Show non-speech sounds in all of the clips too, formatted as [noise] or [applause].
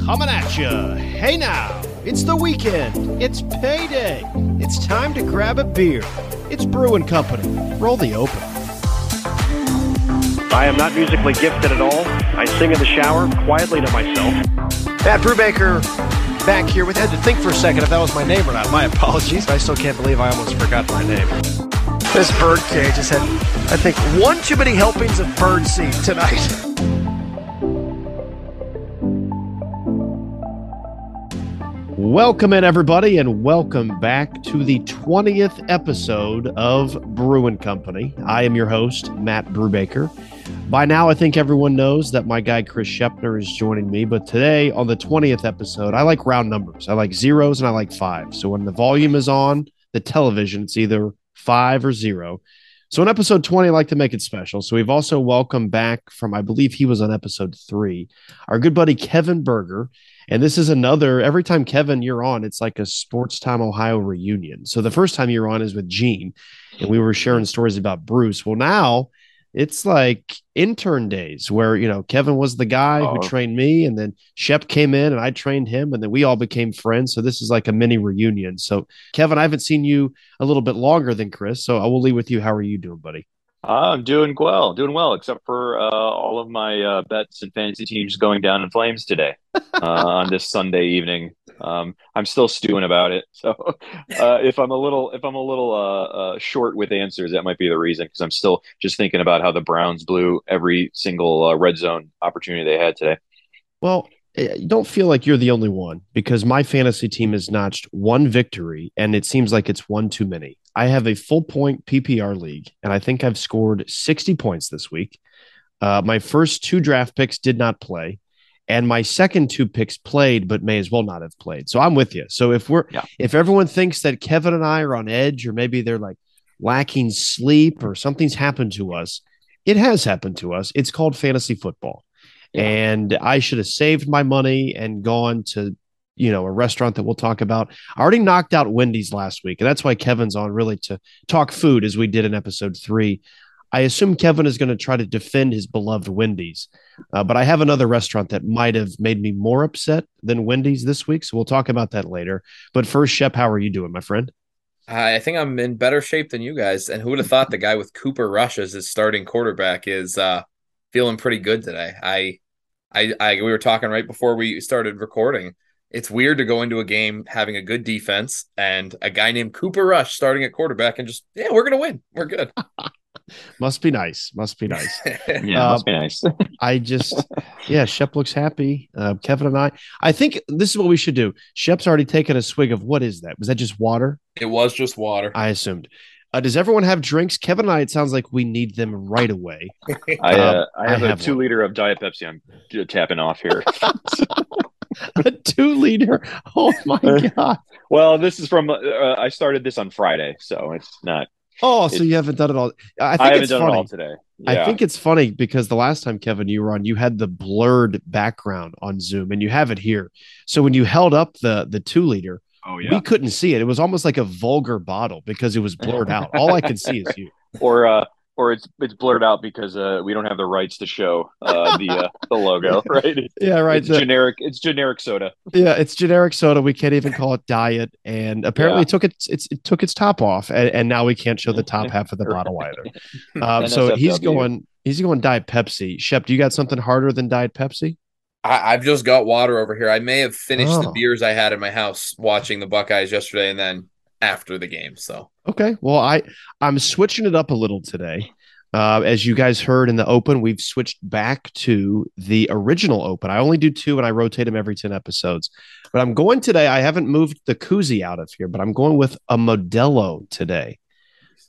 Coming at you. Hey now, it's the weekend. It's payday. It's time to grab a beer. It's Brewing Company. Roll the open. I am not musically gifted at all. I sing in the shower quietly to myself. Matt Brubaker back here with. I had to think for a second if that was my name or not. My apologies. I still can't believe I almost forgot my name. This bird cage has had, I think, one too many helpings of bird seed tonight. [laughs] Welcome in, everybody, and welcome back to the 20th episode of Brewing Company. I am your host, Matt Brubaker. By now, I think everyone knows that my guy Chris Shepner is joining me, but today on the 20th episode, I like round numbers. I like zeros and I like five. So when the volume is on the television, it's either five or zero. So in episode 20, I like to make it special. So we've also welcomed back from, I believe he was on episode three, our good buddy Kevin Berger. And this is another, every time Kevin, you're on, it's like a Sports Time Ohio reunion. So the first time you're on is with Gene, and we were sharing stories about Bruce. Well, now it's like intern days where, you know, Kevin was the guy Oh. who uh-huh. trained me, and then Shep came in and I trained him, and then we all became friends. So this is like a mini reunion. So, Kevin, I haven't seen you a little bit longer than Chris. So I will leave with you. How are you doing, buddy? I'm doing well, doing well, except for uh, all of my uh, bets and fantasy teams going down in flames today uh, [laughs] on this Sunday evening. Um, I'm still stewing about it. So uh, if I'm a little if I'm a little uh, uh, short with answers, that might be the reason because I'm still just thinking about how the Browns blew every single uh, red zone opportunity they had today. Well, eh, don't feel like you're the only one because my fantasy team has notched one victory and it seems like it's one too many. I have a full point PPR league and I think I've scored 60 points this week. Uh, my first two draft picks did not play, and my second two picks played, but may as well not have played. So I'm with you. So if we're Yeah. if everyone thinks that Kevin and I are on edge, or maybe they're like lacking sleep, or something's happened to us, it has happened to us. It's called fantasy football Yeah. and I should have saved my money and gone to you know a restaurant that we'll talk about. I already knocked out Wendy's last week, and that's why Kevin's on really to talk food as we did in episode three. I assume Kevin is going to try to defend his beloved Wendy's, uh, but I have another restaurant that might have made me more upset than Wendy's this week, so we'll talk about that later. But first, Shep, how are you doing, my friend? I think I'm in better shape than you guys. And who would have thought the guy with Cooper Rush as his starting quarterback is uh, feeling pretty good today? I, I, I, we were talking right before we started recording. It's weird to go into a game having a good defense and a guy named Cooper Rush starting at quarterback and just yeah, we're gonna win. We're good. [laughs] Must be nice. Must be nice. [laughs] Yeah, Uh, must be nice. [laughs] I just, yeah, Shep looks happy. Uh, Kevin and I, I think this is what we should do. Shep's already taken a swig of what is that? Was that just water? it was just water. I assumed. Uh, does everyone have drinks? Kevin and I, it sounds like we need them right away. I uh, Um, I have I a have two one. liter of Diet Pepsi. I'm tapping off here. [laughs] a two liter. Oh my God. well, this is from uh, I started this on Friday, so it's not. Oh, so you haven't done it all. I I, think haven't it's done funny. it all today. I think it's funny because the last time, Kevin, you were on, you had the blurred background on Zoom and you have it here. So when you held up the the two liter, Oh yeah, we couldn't see it. It was almost like a vulgar bottle because it was blurred out. All I could see is you. [laughs] or uh or it's it's blurred out because uh we don't have the rights to show uh the uh, the logo [laughs] right It's- [laughs] Yeah, right. it's the- generic it's generic soda Yeah, it's generic soda. We can't even call it diet, and apparently Yeah. it took its, its it took its top off, and, and now we can't show the top [laughs] half of the bottle either. Um, so he's going he's going Diet Pepsi. Shep, do you got something harder than Diet Pepsi? I, I've just got water over here. I may have finished the Oh. beers I had in my house watching the Buckeyes yesterday and then after the game. So Okay, well I I'm switching it up a little today. Uh, as you guys heard in the open, we've switched back to the original open. I only do two, and I rotate them every ten episodes. But I'm going today. I haven't moved the koozie out of here, but I'm going with a Modelo today.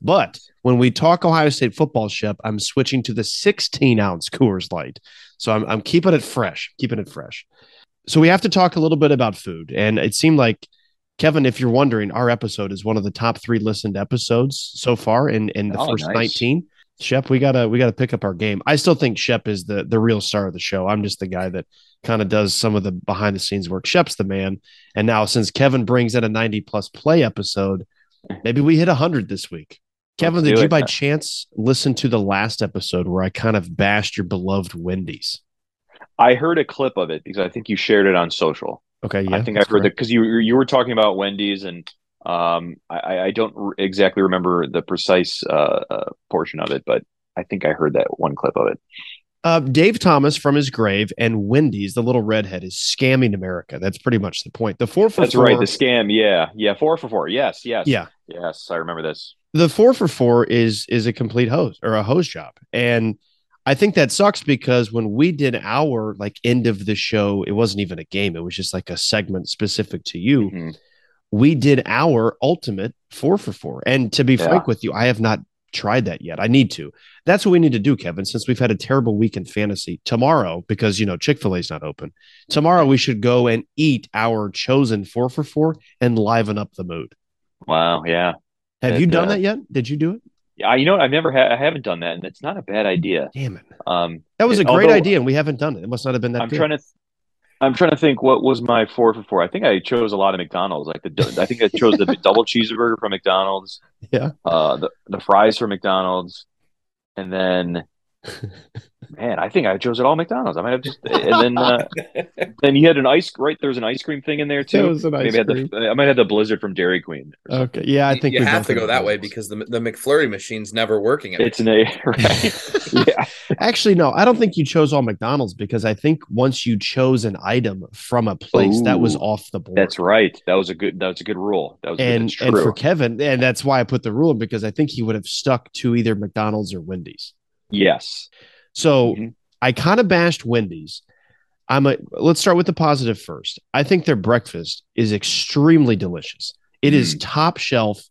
But when we talk Ohio State football, Shep, I'm switching to the 16 ounce Coors Light. So I'm, I'm keeping it fresh, keeping it fresh. So we have to talk a little bit about food. And it seemed like, Kevin, if you're wondering, our episode is one of the top three listened episodes so far in, in the Oh, first nice. 19. Shep, we gotta we gotta pick up our game. I still think Shep is the the real star of the show. I'm just the guy that kind of does some of the behind the scenes work. Shep's the man. And now since Kevin brings in a 90 plus play episode, maybe we hit 100 this week. Kevin, did you it. by chance listen to the last episode where I kind of bashed your beloved Wendy's? I heard a clip of it because I think you shared it on social. Okay, yeah, I think I heard that because you you were talking about Wendy's and um, I, I don't r- exactly remember the precise uh, uh, portion of it, but I think I heard that one clip of it. Uh, Dave Thomas from his grave and Wendy's, the little redhead, is scamming America. That's pretty much the point. The four for That's four, right. The scam. Yeah. Yeah. Four for four. Yes. Yes. yeah, Yes. I remember this. the four for four is is a complete hose or a hose job, and I think that sucks because when we did our like end of the show, it wasn't even a game; it was just like a segment specific to you. Mhm. We did our ultimate four for four, and to be Yeah. frank with you, I have not tried that yet. I need to. That's what we need to do, Kevin. Since we've had a terrible week in fantasy, tomorrow because you know Chick Fil A is not open. Tomorrow we should go and eat our chosen four for four and liven up the mood. Wow. Yeah. Have That, you done uh, that yet? Did you do it? Yeah. You know what? I've never had. I haven't done that, and it's not a bad idea. Damn it. Um, That was a great although- idea, and we haven't done it. It must not have been that I'm good. trying to. I'm trying to think what was my four for four. I think I chose a lot of McDonald's. Like the, I think I chose the [laughs] double cheeseburger from McDonald's. Yeah. Uh, the the fries from McDonald's, and then, man, I think I chose it all McDonald's. I might have just, and then, uh, [laughs] then you had an ice. Right, there was an ice cream thing in there That too. was an ice Maybe I had cream. the. I might have the Blizzard from Dairy Queen. Okay. Yeah, I think you we have to go that way because the the McFlurry machine's never working. It's an A, right? [laughs] yeah, Actually, no, I don't think you chose all McDonald's because I think once you chose an item from a place that was off the board. that's right. That was a good. That was a good rule. That was and that's and for Kevin, and that's why I put the rule in because I think he would have stuck to either McDonald's or Wendy's. Yes. So Mhm. I kind of bashed Wendy's. I'm a let's start with the positive first. I think their breakfast is extremely delicious. It is top shelf,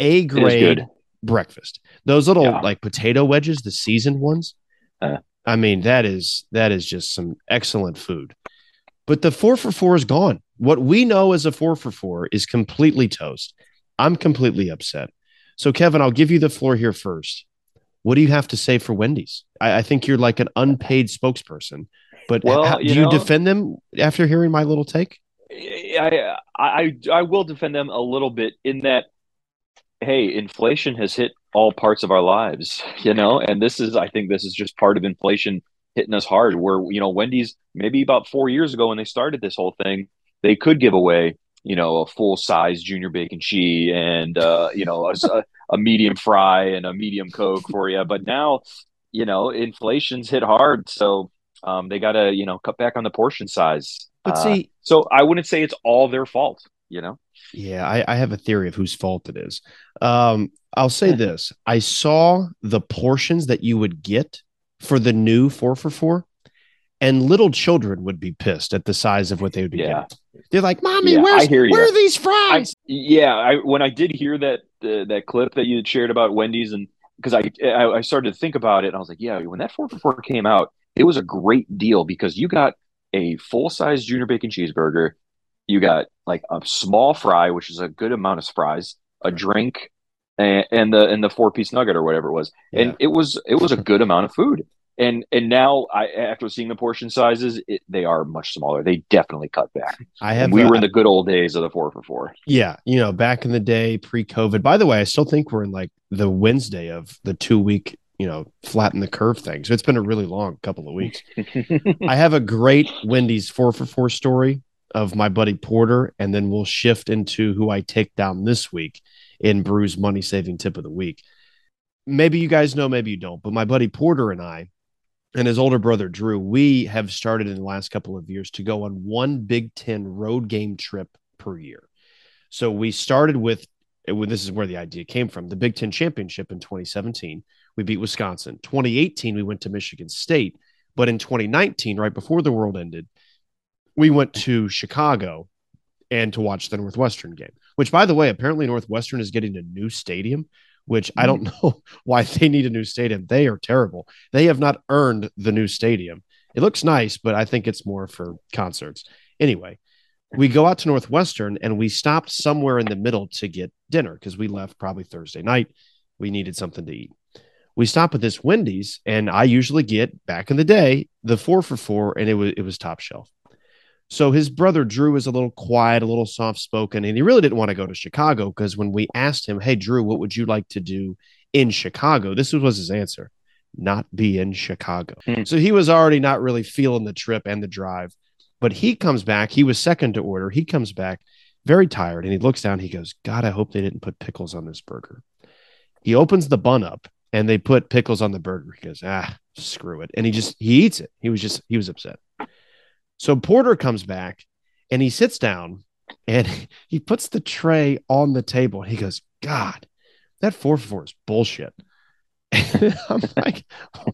A Mm. Grade breakfast. Those little Yeah. like potato wedges, the seasoned ones. Uh. I mean, that is that is just some excellent food. But the four for four is gone. What we know as a four for four is completely toast. I'm completely upset. So, Kevin, I'll give you the floor here first. What do you have to say for Wendy's? I, I think you're like an unpaid spokesperson, but Well, how- you do you know- defend them after hearing my little take? I, I I will defend them a little bit in that hey, inflation has hit all parts of our lives, [laughs] you know, and this is I think this is just part of inflation hitting us hard where you know Wendy's maybe about 4 years ago when they started this whole thing, they could give away, you know, a full-size junior bacon cheese and uh, you know, a, a medium fry and a medium coke for you, but now, you know, inflation's hit hard, so um, they got to, you know, cut back on the portion size. But Uh, see, so I wouldn't say it's all their fault, you know? Yeah, I, I have a theory of whose fault it is. Um, I'll say this: I saw the portions that you would get for the new four for four, and little children would be pissed at the size of what they would be Yeah. getting. They're like, "Mommy, Yeah, where's where are these I, fries?" yeah, I when I did hear that uh, that clip that you had shared about Wendy's, and because I, I I started to think about it, and I was like, yeah, when that four for four came out, it was a great deal because you got a full size junior bacon cheeseburger, you got like a small fry, which is a good amount of fries, a drink, and, and the and the four piece nugget or whatever it was, Yeah. and it was it was a good amount of food. And and now I after seeing the portion sizes, it, they are much smaller. They definitely cut back. I have. And we uh, were in the good old days of the four for four. yeah, you know, back in the day, pre-COVID. By the way, I still think we're in like the Wednesday of the two-week, you know, flatten the curve thing. So it's been a really long couple of weeks. [laughs] I have a great Wendy's four for four story of my buddy Porter, and then we'll shift into who I take down this week in Brew's money saving tip of the week. Maybe you guys know, maybe you don't, but my buddy Porter and I and his older brother Drew, we have started in the last couple of years to go on one Big Ten road game trip per year. So we started with, this is where the idea came from the Big Ten championship in 2017. We beat Wisconsin. 2018, we went to Michigan State. But in 2019, right before the world ended, we went to Chicago and to watch the Northwestern game, which, by the way, apparently Northwestern is getting a new stadium, which I mm-hmm. don't [laughs] know why they need a new stadium. They are terrible. They have not earned the new stadium. It looks nice, but I think it's more for concerts. Anyway, we go out to Northwestern and we stopped somewhere in the middle to get dinner because we left probably Thursday night. We needed something to eat we stop at this Wendy's, and I usually get back in the day the four for four, and it was it was top shelf. So his brother Drew is a little quiet, a little soft spoken, and he really didn't want to go to Chicago because when we asked him, "Hey Drew, what would you like to do in Chicago?" This was his answer: not be in Chicago. Hmm. So he was already not really feeling the trip and the drive. But he comes back. He was second to order. He comes back very tired and he looks down. He goes, God, I hope they didn't put pickles on this burger. He opens the bun up and they put pickles on the burger. He goes, ah, screw it. And he just, he eats it. He was just, he was upset. So Porter comes back and he sits down and [laughs] he puts the tray on the table. He goes, God, that four for four is bullshit. [laughs] I'm [laughs] like,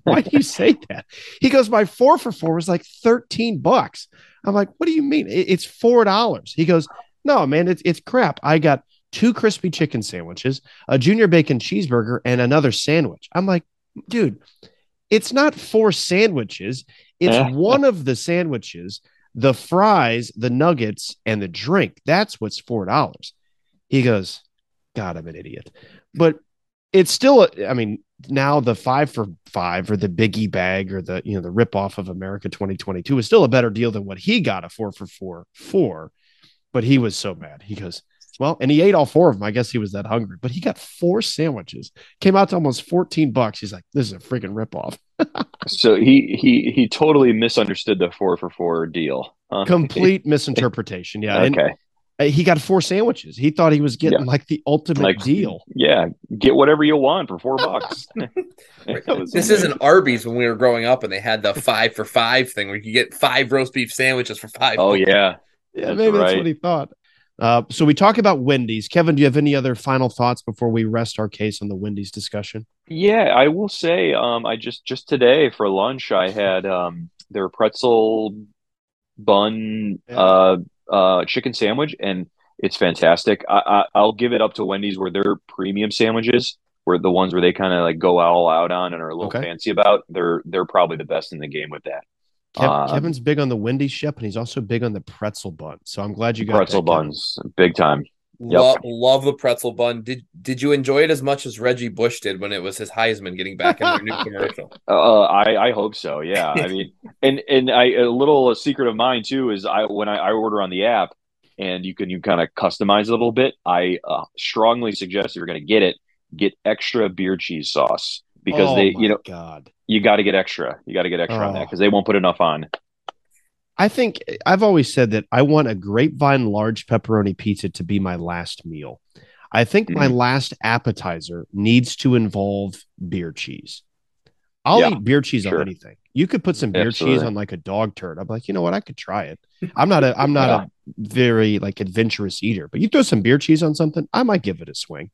why do you say that? He goes, my four for four was like 13 bucks. I'm like, what do you mean? It's four dollars. He goes, no, man, it's it's crap. I got two crispy chicken sandwiches, a junior bacon cheeseburger, and another sandwich. I'm like, dude, it's not four sandwiches. It's Yeah. one of the sandwiches, the fries, the nuggets, and the drink. That's what's four dollars. He goes, God, I'm an idiot. But it's still, I mean, now the five for five or the biggie bag or the, you know, the ripoff of America 2022 is still a better deal than what he got a four for four for. But he was so mad. He goes, well, and he ate all four of them. I guess he was that hungry, but he got four sandwiches, came out to almost 14 bucks. He's like, this is a freaking ripoff. [laughs] So he he he totally misunderstood the four for four deal. huh? Complete [laughs] misinterpretation. Yeah. And okay. uh, he got four sandwiches. He thought he was getting like the ultimate Like deal. Yeah, get whatever you want for four bucks. [laughs] This isn't Arby's when we were growing up and they had the five for five thing where you could get five roast beef sandwiches for five. Oh bucks. yeah. Yeah, That's maybe that's what he thought. Uh, so we talk about Wendy's. Kevin, do you have any other final thoughts before we rest our case on the Wendy's discussion? Yeah, I will say, um, I just just today for lunch I had um their pretzel bun uh uh chicken sandwich and it's fantastic. I, I I'll give it up to Wendy's where their premium sandwiches were the ones where they kind of like go all out on and are a little Okay. fancy about. They're they're probably the best in the game with that. Kev- Um, Kevin's big on the Wendy's ship, and he's also big on the pretzel bun. So I'm glad you got pretzel that, Kevin. buns, big time. Lo- love the pretzel bun. Did did you enjoy it as much as Reggie Bush did when it was his Heisman getting back in their new [laughs] commercial? Uh, I I hope so. Yeah, I [laughs] mean, and and I a little secret of mine too is I when I, I order on the app and you can you kind of customize a little bit. I uh, strongly suggest if you're going to get it, get extra beer cheese sauce because Oh they you know God. you got to get extra. You got to get extra on that Oh. because they won't put enough on. I think I've always said that I want a grapevine large pepperoni pizza to be my last meal. I think my Mhm. last appetizer needs to involve beer cheese. I'll Yeah, eat beer cheese sure. on anything. You could put some beer cheese on like a dog turd. I'm like, you know what? I could try it. I'm not a I'm not a very like adventurous eater, but you throw some beer cheese on something, I might give it a swing.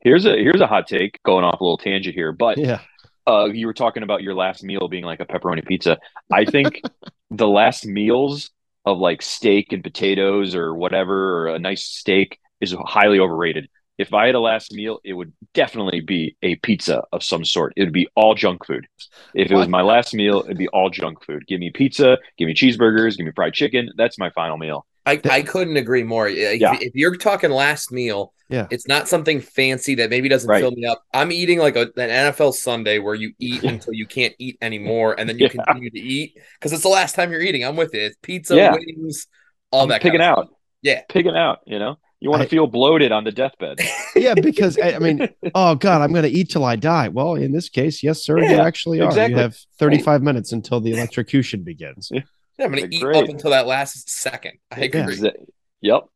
Here's a here's a hot take going off a little tangent here, but Yeah. uh, you were talking about your last meal being like a pepperoni pizza. I think [laughs] the last meals of like steak and potatoes or whatever, or a nice steak is highly overrated. If I had a last meal, it would definitely be a pizza of some sort. It would be all junk food. If it was my last meal, it'd be all junk food. Give me pizza, give me cheeseburgers, give me fried chicken. That's my final meal. I, I couldn't agree more. If, Yeah. if you're talking last meal, Yeah. it's not something fancy that maybe doesn't Right. fill me up. I'm eating like a, an NFL Sunday where you [laughs] eat until you can't eat anymore, and then you Yeah. continue to eat because it's the last time you're eating. I'm with it. It's pizza, Yeah. wings, all I'm that. pigging kind of out. stuff. Yeah. Pigging out, you know? You want I- to feel bloated on the deathbed. [laughs] [laughs] Yeah, because I I mean, oh God, I'm going to eat till I die. Well, in this case, yes, sir, you actually are. exactly. You have 35 minutes until the electrocution begins. Yeah, I'm gonna eat great. up until that last second. I agree. Exa- Yep.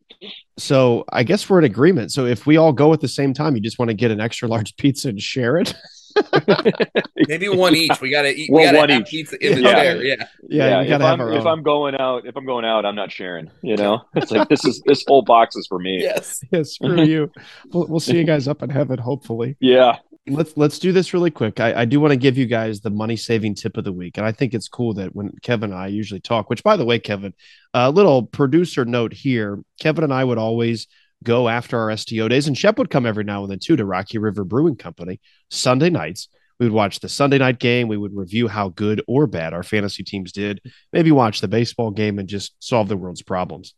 So I guess we're in agreement. So if we all go at the same time, you just want to get an extra large pizza and share it. [laughs] Maybe one each. We gotta eat. Well, we gotta one have each. pizza in the Yeah. chair. Yeah. Yeah, we if gotta have I'm, our if. I'm going out, if I'm going out, I'm not sharing. You know, [laughs] it's like this is this whole box is for me. Yes. Yeah, screw [laughs] you. We'll, we'll see you guys up in heaven, hopefully. Yeah. Let's let's do this really quick. I, I do want to give you guys the money saving tip of the week, and I think it's cool that when Kevin and I usually talk. Which, by the way, Kevin, a little producer note here: Kevin and I would always go after our STO days, and Shep would come every now and then too to Rocky River Brewing Company Sunday nights. We would watch the Sunday night game. We would review how good or bad our fantasy teams did. Maybe watch the baseball game and just solve the world's problems.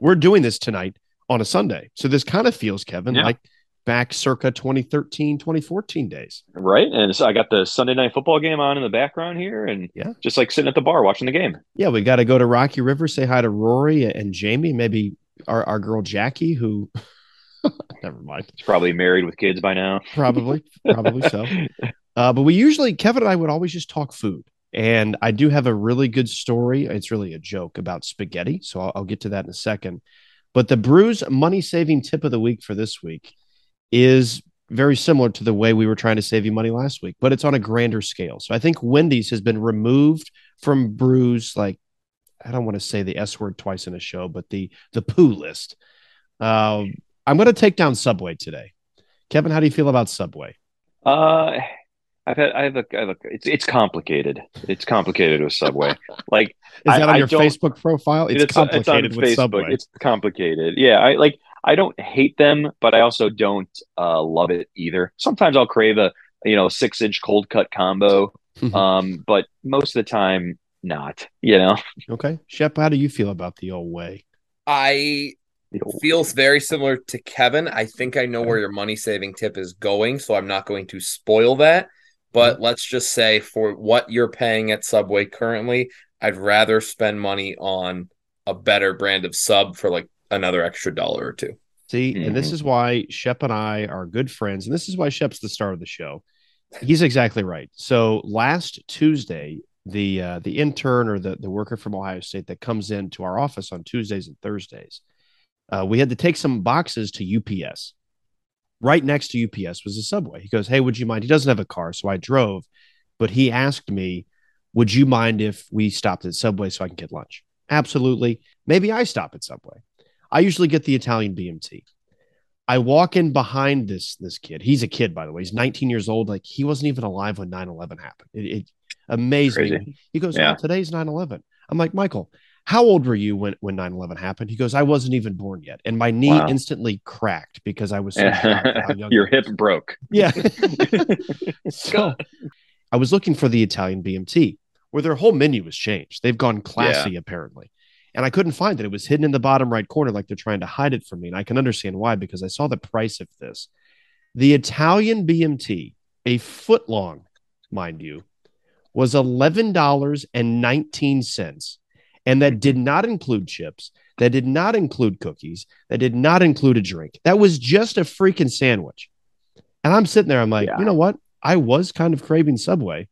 We're doing this tonight on a Sunday, so this kind of feels, Kevin, Yeah. like back circa 2013 2014 days Right. And so I got the Sunday night football game on in the background here, and Yeah. just like sitting at the bar watching the game. yeah we got to go to rocky river say hi to rory and jamie maybe our, our girl jackie who [laughs] never mind He's probably married with kids by now. [laughs] probably probably so Uh, but we usually, Kevin and I would always just talk food. And I do have a really good story. It's really a joke about spaghetti. So I'll, I'll get to that in a second. But the Brews money saving tip of the week for this week is very similar to the way we were trying to save you money last week, but it's on a grander scale. So I think Wendy's has been removed from Brews, like I don't want to say the S word twice in a show, but the the poo list. Uh, I'm going to take down Subway today. Kevin, how do you feel about Subway? Uh, I've had, I have a, I have a it's, it's complicated. It's complicated with Subway. Like, [laughs] is that I, on your Facebook profile? It's, it's complicated it's with Facebook. Subway. It's complicated. Yeah. I like, I don't hate them, but I also don't uh, love it either. Sometimes I'll crave a, you know, six inch cold cut combo. um, but most of the time, not, you know? Okay. Shep, how do you feel about the old way? I feels very similar to Kevin. I think I know where your money saving tip is going, so I'm not going to spoil that. But mm-hmm. let's just say for what you're paying at Subway currently, I'd rather spend money on a better brand of sub for like another extra dollar or two. See, mm-hmm. and this mm-hmm. is why Shep and I are good friends, and this is why Shep's the star of the show. He's exactly right. So last Tuesday, the uh, the intern or the the worker from Ohio State that comes into our office on Tuesdays and Thursdays, uh, we had to take some boxes to UPS. Right next to UPS was a subway. He goes, Hey, would you mind? He doesn't have a car. So I drove, but he asked me, Would you mind if we stopped at Subway so I can get lunch? Absolutely. Maybe I stop at Subway. I usually get the Italian BMT. I walk in behind this this kid. He's a kid, by the way. He's 19 years old. Like he wasn't even alive when 9-11 happened. It, it amazed Crazy. me. He goes, yeah. oh, today's 9-11. I'm like, Michael, how old were you when when 9-11 happened he goes i wasn't even born yet and my knee wow. instantly cracked because i was so [laughs] your hip broke yeah [laughs] [laughs] so i was looking for the italian bmt where their whole menu was changed they've gone classy yeah. apparently and i couldn't find it it was hidden in the bottom right corner like they're trying to hide it from me and i can understand why because i saw the price of this the italian bmt a foot long mind you was $11.19 and that did not include chips, that did not include cookies, that did not include a drink. That was just a freaking sandwich. And I'm sitting there, I'm like, yeah. you know what? I was kind of craving Subway.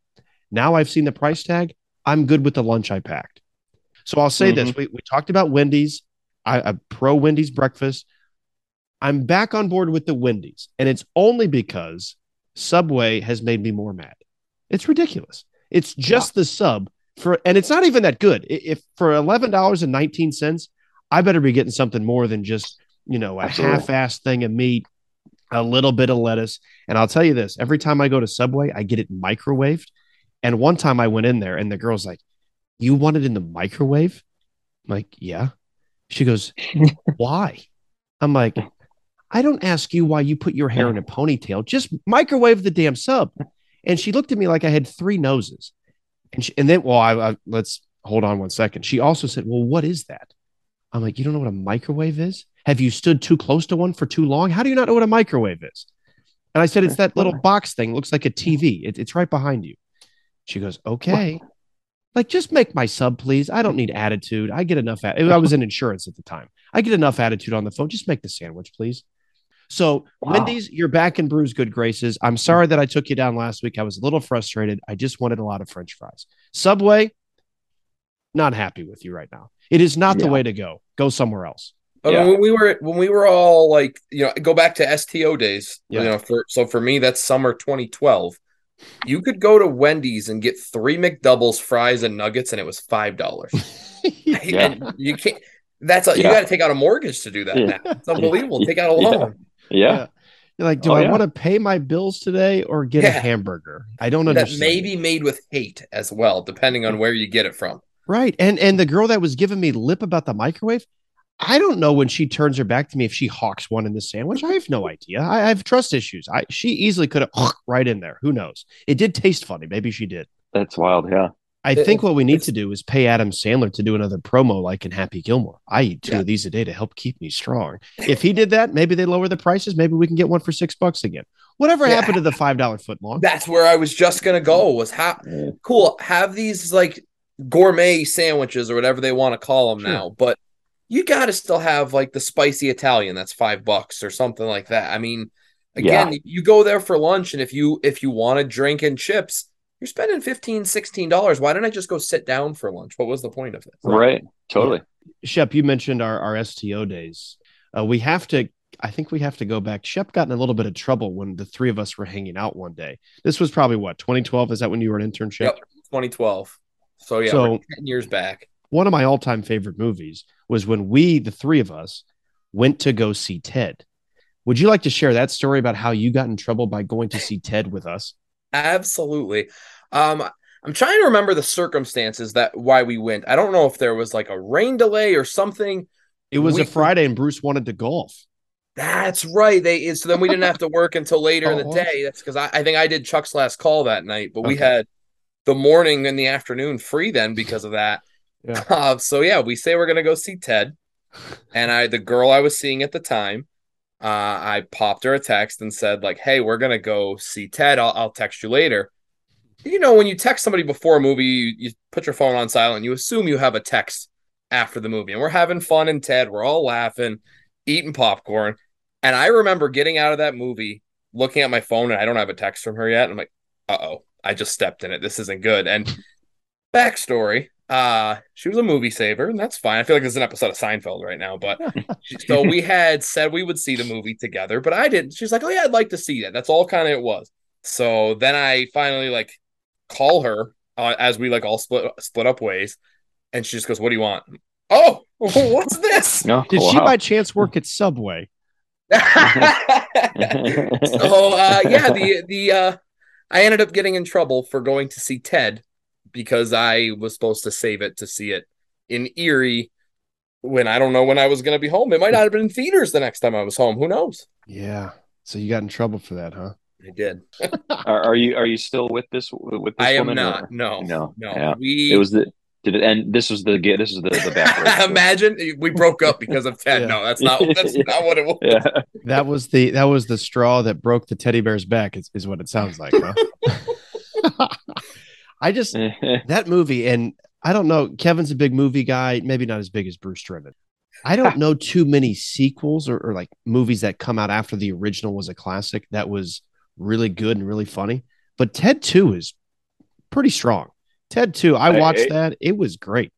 Now I've seen the price tag. I'm good with the lunch I packed. So I'll say mm-hmm. this we, we talked about Wendy's, I, I pro Wendy's breakfast. I'm back on board with the Wendy's, and it's only because Subway has made me more mad. It's ridiculous. It's just yeah. the sub for and it's not even that good. If for eleven dollars and nineteen cents, I better be getting something more than just you know a half-assed thing of meat, a little bit of lettuce. And I'll tell you this: every time I go to Subway, I get it microwaved. And one time I went in there, and the girl's like, "You want it in the microwave?" I'm like, "Yeah." She goes, [laughs] "Why?" I'm like, "I don't ask you why you put your hair in a ponytail. Just microwave the damn sub." And she looked at me like I had three noses. And she, and then, well, I, I, let's hold on one second. She also said, "Well, what is that?" I'm like, "You don't know what a microwave is? Have you stood too close to one for too long? How do you not know what a microwave is?" And I said, "It's that little box thing. Looks like a TV. It, it's right behind you." She goes, "Okay." Like, just make my sub, please. I don't need attitude. I get enough. I was in insurance at the time. I get enough attitude on the phone. Just make the sandwich, please. So, wow. Wendy's, you're back in Brew's good graces. I'm sorry that I took you down last week. I was a little frustrated. I just wanted a lot of French fries. Subway, not happy with you right now. It is not yeah. the way to go. Go somewhere else. Yeah. when we were when we were all like, you know, go back to STO days. Yeah. You know, for so for me, that's summer 2012. You could go to Wendy's and get three McDoubles, fries, and nuggets, and it was five dollars. [laughs] yeah. You can't. That's a, yeah. you got to take out a mortgage to do that. Now. It's unbelievable. Take out a [laughs] loan. Yeah. You're like, do oh, I yeah. want to pay my bills today or get yeah. a hamburger? I don't understand. That may be made with hate as well, depending on where you get it from. Right. And and the girl that was giving me lip about the microwave, I don't know when she turns her back to me if she hawks one in the sandwich. I have no idea. I, I have trust issues. I she easily could have [laughs] right in there. Who knows? It did taste funny. Maybe she did. That's wild. Yeah. I it, think what we need to do is pay Adam Sandler to do another promo like in Happy Gilmore. I eat two yeah. of these a day to help keep me strong. If he did that, maybe they lower the prices. Maybe we can get one for six bucks again. Whatever yeah. happened to the five dollar foot long? That's where I was just gonna go. Was ha- cool. Have these like gourmet sandwiches or whatever they want to call them sure. now, but you got to still have like the spicy Italian that's five bucks or something like that. I mean, Again, you go there for lunch, and if you if you want a drink and chips, you're spending 15 $16. Why didn't I just go sit down for lunch? What was the point of it? Right. Totally. Shep, you mentioned our, our STO days. Uh, we have to, I think we have to go back. Shep got in a little bit of trouble when the three of us were hanging out one day. This was probably what, 2012? Is that when you were an internship? Yep, 2012. So, yeah, So- 10 years back. One of my all time favorite movies was when we, the three of us, went to go see Ted. Would you like to share that story about how you got in trouble by going to see Ted with us? Absolutely. Um, I'm trying to remember the circumstances that why we went. I don't know if there was like a rain delay or something. It was We- a Friday and Bruce wanted to golf. That's right. They so then we didn't have to work until later in [laughs] Oh, the day. That's because I, I think I did Chuck's last call that night, but we had the morning and the afternoon free then because of that. Yeah. Uh, [laughs] so yeah, we say we're gonna go see Ted, and I the girl I was seeing at the time, uh, I popped her a text and said like, "Hey, we're gonna go see Ted. I'll, I'll text you later." You know, when you text somebody before a movie, you, you put your phone on silent. You assume you have a text after the movie, and we're having fun in Ted. We're all laughing, eating popcorn, and I remember getting out of that movie, looking at my phone, and I don't have a text from her yet. I'm like, "Uh oh, I just stepped in it. This isn't good." And backstory uh she was a movie saver and that's fine. I feel like this is an episode of seinfeld right now but so we [laughs] had said we would see the movie together but i didn't. She's like oh yeah i'd like to see that. That's all kind of it was. So then i finally like call her uh, as we like all split split up ways and she just goes what do you want? Oh [laughs] what's this? No. Did Oh, she by chance work at Subway? [laughs] so uh yeah the the uh i ended up getting in trouble for going to see ted because i was supposed to save it to see it in erie when i don't know when i was going to be home it might not have been in theaters the next time i was home who knows Yeah. So you got in trouble for that, huh? i did [laughs] are, are you are you still with this with this i am woman, or- no No. no Yeah. we It was the did it end? This was the get. This was the the back. [laughs] imagine we broke up because of ted Yeah. no that's not [laughs] that's not what it was Yeah. That was the that was the straw that broke the teddy bear's back, is, is what it sounds like, huh? I just [laughs] that movie, and I don't know. Kevin's a big movie guy, maybe not as big as Bruce Drennan. I don't know too many sequels or, or like movies that come out after the original was a classic that was really good and really funny. But Ted 2 is pretty strong. Ted 2, I watched I- that. It was great.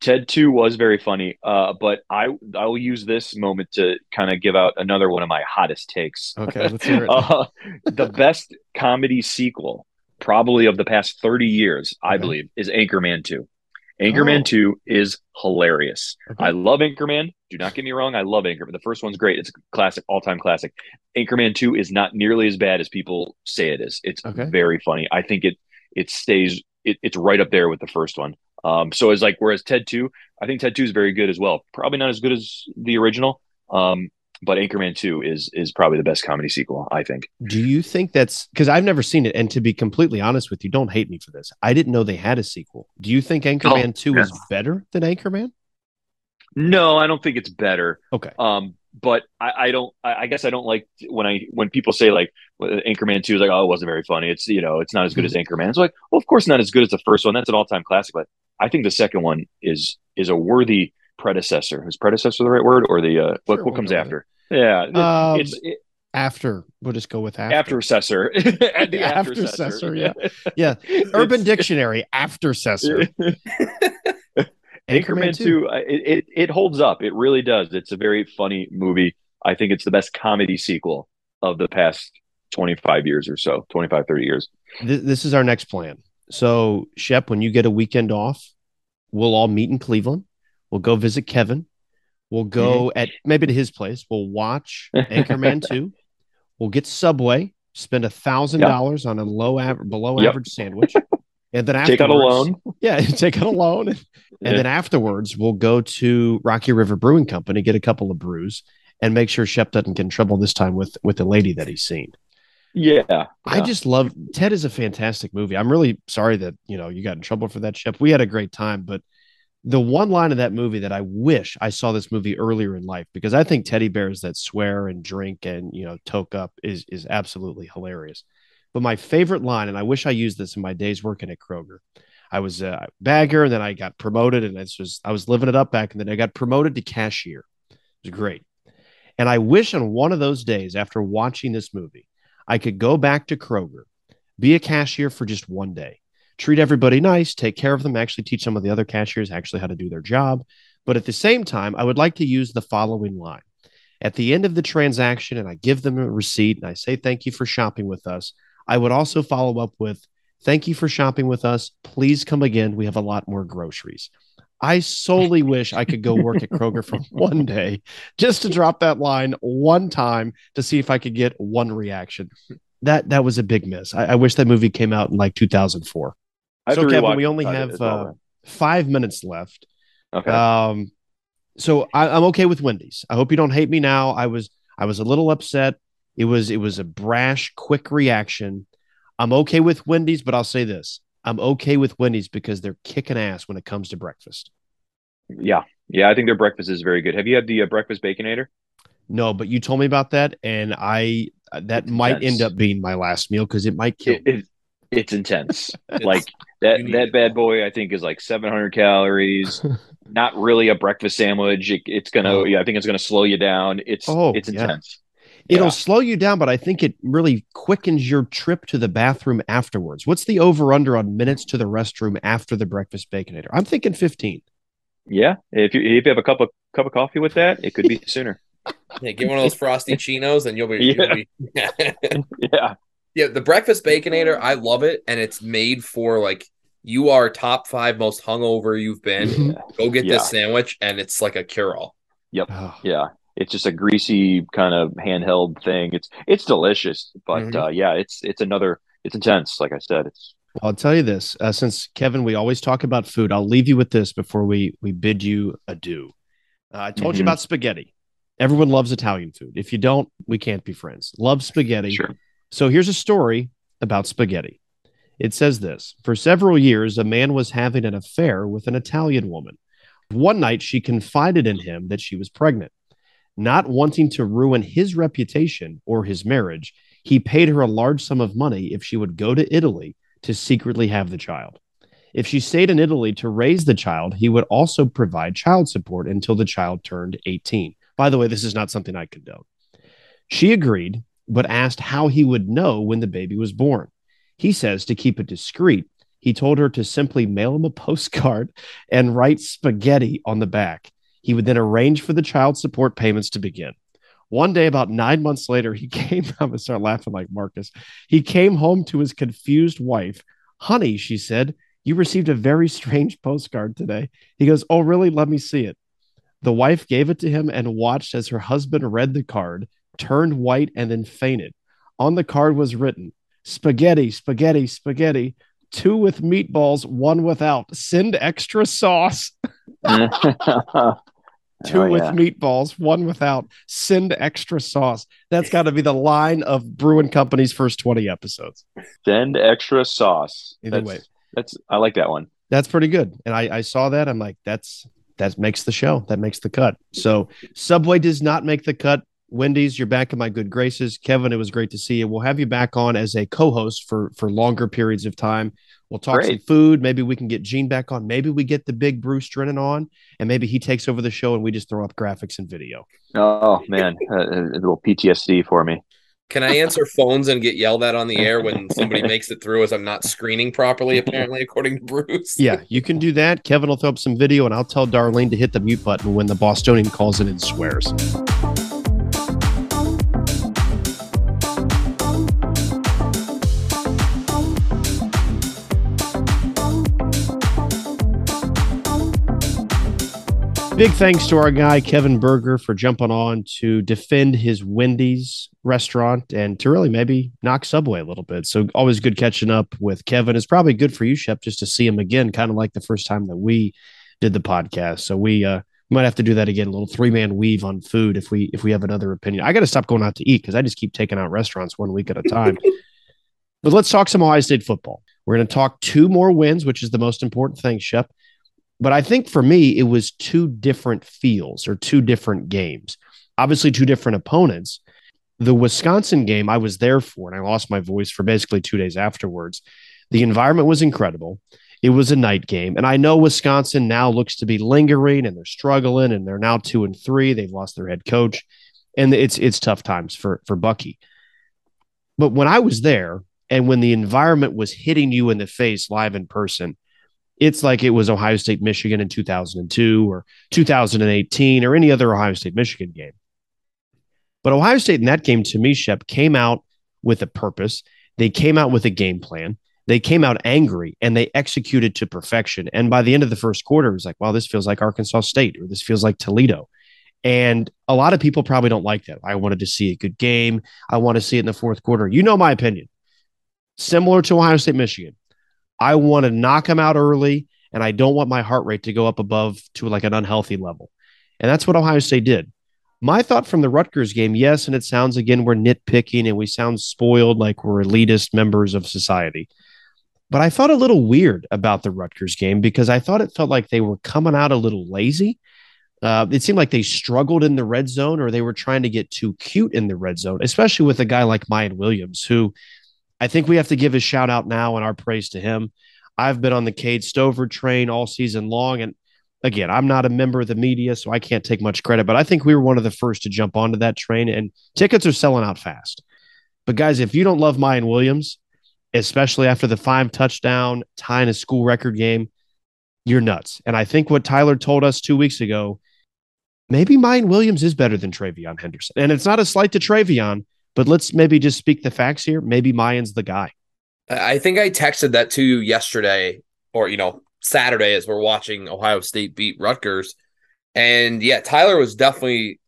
Ted 2 was very funny. Uh, but I I will use this moment to kind of give out another one of my hottest takes. Okay, let's hear it. [laughs] Uh, the best comedy sequel, probably of the past 30 years, I Okay. believe, is Anchorman 2. Anchorman Oh. 2 is hilarious. Okay. I love Anchorman. Do not get me wrong. I love Anchorman. The first one's great. It's a classic, all time classic. Anchorman 2 is not nearly as bad as people say it is. It's Okay. very funny. I think it it stays, it, it's right up there with the first one. Um, so it's like, whereas Ted 2, I think Ted 2 is very good as well. Probably not as good as the original. Um, but Anchorman 2 is is probably the best comedy sequel, I think. Do you think that's because I've never seen it? And to be completely honest with you, don't hate me for this. I didn't know they had a sequel. Do you think Anchorman 2 is better than Anchorman? No, I don't think it's better. Okay. Um, but I, I don't. I, I guess I don't like when I when people say like Anchorman Two is like oh it wasn't very funny. It's you know it's not as good as Anchorman. It's like well of course not as good as the first one. That's an all time classic. But I think the second one is is a worthy predecessor. Is predecessor the right word or the uh, what comes after? Yeah, Um, it's it, After, we'll just go with after. after assessor. [laughs] the [laughs] aftercessor, yeah. [laughs] Yeah. Urban Dictionary, aftercessor. Anchorman 2, uh, it, it it holds up. It really does. It's a very funny movie. I think it's the best comedy sequel of the past 25 years or so, 25, 30 years. Th- this is our next plan. So, Shep, when you get a weekend off, we'll all meet in Cleveland. We'll go visit Kevin. We'll go at maybe to his place. We'll watch [laughs] Anchorman 2. We'll get Subway, spend a thousand dollars on a low average, below Yep. average sandwich. And then Take out a loan. Yeah, [laughs] take out a loan. And, and then afterwards, we'll go to Rocky River Brewing Company, get a couple of brews, and make sure Shep doesn't get in trouble this time with with the lady that he's seen. Yeah. I just love Ted is a fantastic movie. I'm really sorry that you know you got in trouble for that, Shep. We had a great time, but the one line of that movie that I wish I saw this movie earlier in life because I think teddy bears that swear and drink and you know toke up is is absolutely hilarious. But my favorite line, and I wish I used this in my days working at Kroger. I was a bagger, and then I got promoted, and it's just I was living it up back, and then I got promoted to cashier. It was great. And I wish on one of those days after watching this movie, I could go back to Kroger, be a cashier for just one day, treat everybody nice, take care of them, actually teach some of the other cashiers actually how to do their job. But at the same time, I would like to use the following line. At the end of the transaction, and I give them a receipt and I say, Thank you for shopping with us. I would also follow up with, Thank you for shopping with us. Please come again. We have a lot more groceries. I solely wish I could go work at Kroger for [laughs] one day just to drop that line one time to see if I could get one reaction. That that was a big miss. I, I wish that movie came out in like 2004. So Kevin, we only have uh, five minutes left. Okay. Um, so I, I'm okay with Wendy's. I hope you don't hate me now. I was I was a little upset. It was it was a brash, quick reaction. I'm okay with Wendy's, but I'll say this: I'm okay with Wendy's because they're kicking ass when it comes to breakfast. Yeah, yeah, I think their breakfast is very good. Have you had the uh, breakfast baconator? No, but you told me about that, and I that It's might intense. end up being my last meal because it might kill. It, it, it's intense. [laughs] It's- like that that bad boy, I think is like 700 calories. [laughs] Not really a breakfast sandwich. It, it's gonna, Oh. yeah, I think it's gonna slow you down. It's Oh, it's yeah. intense. It'll Yeah. slow you down, but I think it really quickens your trip to the bathroom afterwards. What's the over under on minutes to the restroom after the breakfast baconator? I'm thinking 15. Yeah, if you if you have a cup of cup of coffee with that, it could be [laughs] sooner. Yeah, get one of those frosty chinos, and you'll be. Yeah. You'll be Yeah, yeah, the breakfast baconator, I love it, and it's made for like you are top five most hungover you've been. Mhm. Go get Yeah. this sandwich, and it's like a cure all. Oh, yeah. It's just a greasy kind of handheld thing. It's it's delicious, but Mhm. uh, yeah, it's it's another. It's intense. Like I said, it's I'll tell you this: uh, since Kevin, we always talk about food. I'll leave you with this before we we bid you adieu. Uh, I told you Mhm. about spaghetti. Everyone loves Italian food. If you don't, we can't be friends. Love spaghetti. sure. So here's a story about spaghetti. It says this For several years, a man was having an affair with an Italian woman. One night, she confided in him that she was pregnant. Not wanting to ruin his reputation or his marriage, he paid her a large sum of money if she would go to Italy to secretly have the child. If she stayed in Italy to raise the child, he would also provide child support until the child turned 18. By the way, this is not something I condone. She agreed, but asked how he would know when the baby was born. He says to keep it discreet, he told her to simply mail him a postcard and write spaghetti on the back. He would then arrange for the child support payments to begin. One day, about nine months later, he [laughs] came. I'm gonna start laughing like Marcus. He came home to his confused wife. Honey, she said, you received a very strange postcard today. He goes, Oh, really? Let me see it. The wife gave it to him and watched as her husband read the card, turned white, and then fainted. On the card was written spaghetti, spaghetti, spaghetti, two with meatballs, one without. Send extra sauce. [laughs] Two Oh, with yeah. meatballs, one without. Send extra sauce. That's got to be the line of Brewing Company's first 20 episodes. Send extra sauce. Either that's, way. that's I like that one. That's pretty good. And I, I saw that. I'm like, that's that makes the show. That makes the cut. So Subway does not make the cut. Wendy's, you're back in my good graces. Kevin, it was great to see you. We'll have you back on as a co-host for for longer periods of time. We'll talk some food. Maybe we can get Gene back on. Maybe we get the big Bruce Drennan on, and maybe he takes over the show and we just throw up graphics and video. Oh man, [laughs] uh, a little PTSD for me. Can I answer [laughs] phones and get yelled at on the air when somebody makes it through as I'm not screening properly, apparently, according to Bruce? Yeah, you can do that. Kevin will throw up some video, and I'll tell Darlene to hit the mute button when the Bostonian calls in and swears. Big thanks to our guy, Kevin Berger, for jumping on to defend his Wendy's restaurant and to really maybe knock Subway a little bit. So, always good catching up with Kevin. It's probably good for you, Shep, just to see him again, kind of like the first time that we did the podcast. So, we, uh, might have to do that again, a little three man weave on food if we if we have another opinion. I got to stop going out to eat because I just keep taking out restaurants one week at a time. [laughs] but let's talk some Ohio State football. We're going to talk two more wins, which is the most important thing, Shep. But I think for me, it was two different feels or two different games. Obviously, two different opponents. The Wisconsin game I was there for, and I lost my voice for basically two days afterwards. The environment was incredible. It was a night game. And I know Wisconsin now looks to be lingering and they're struggling and they're now two and three. They've lost their head coach. and it's it's tough times for for Bucky. But when I was there, and when the environment was hitting you in the face live in person, it's like it was Ohio State Michigan in 2002 or 2018 or any other Ohio State Michigan game. But Ohio State in that game, to me, Shep, came out with a purpose. They came out with a game plan. They came out angry and they executed to perfection. And by the end of the first quarter, it was like, wow, this feels like Arkansas State or this feels like Toledo. And a lot of people probably don't like that. I wanted to see a good game. I want to see it in the fourth quarter. You know my opinion. Similar to Ohio State, Michigan. I want to knock them out early, and I don't want my heart rate to go up above to like an unhealthy level. And that's what Ohio State did. My thought from the Rutgers game, yes, and it sounds again we're nitpicking and we sound spoiled like we're elitist members of society. But I felt a little weird about the Rutgers game because I thought it felt like they were coming out a little lazy. Uh, it seemed like they struggled in the red zone or they were trying to get too cute in the red zone, especially with a guy like Miyan Williams, who I think we have to give a shout out now and our praise to him. I've been on the Cade Stover train all season long. And again, I'm not a member of the media, so I can't take much credit, but I think we were one of the first to jump onto that train, and tickets are selling out fast. But guys, if you don't love Miyan Williams, especially after the five touchdown tying a school record game, you're nuts. And I think what Tyler told us two weeks ago, maybe Miyan Williams is better than TreVeyon Henderson. And it's not a slight to TreVeyon, but let's maybe just speak the facts here. Maybe Miyan's the guy. I think I texted that to you yesterday, or you know, Saturday as we're watching Ohio State beat Rutgers. And yeah, Tyler was definitely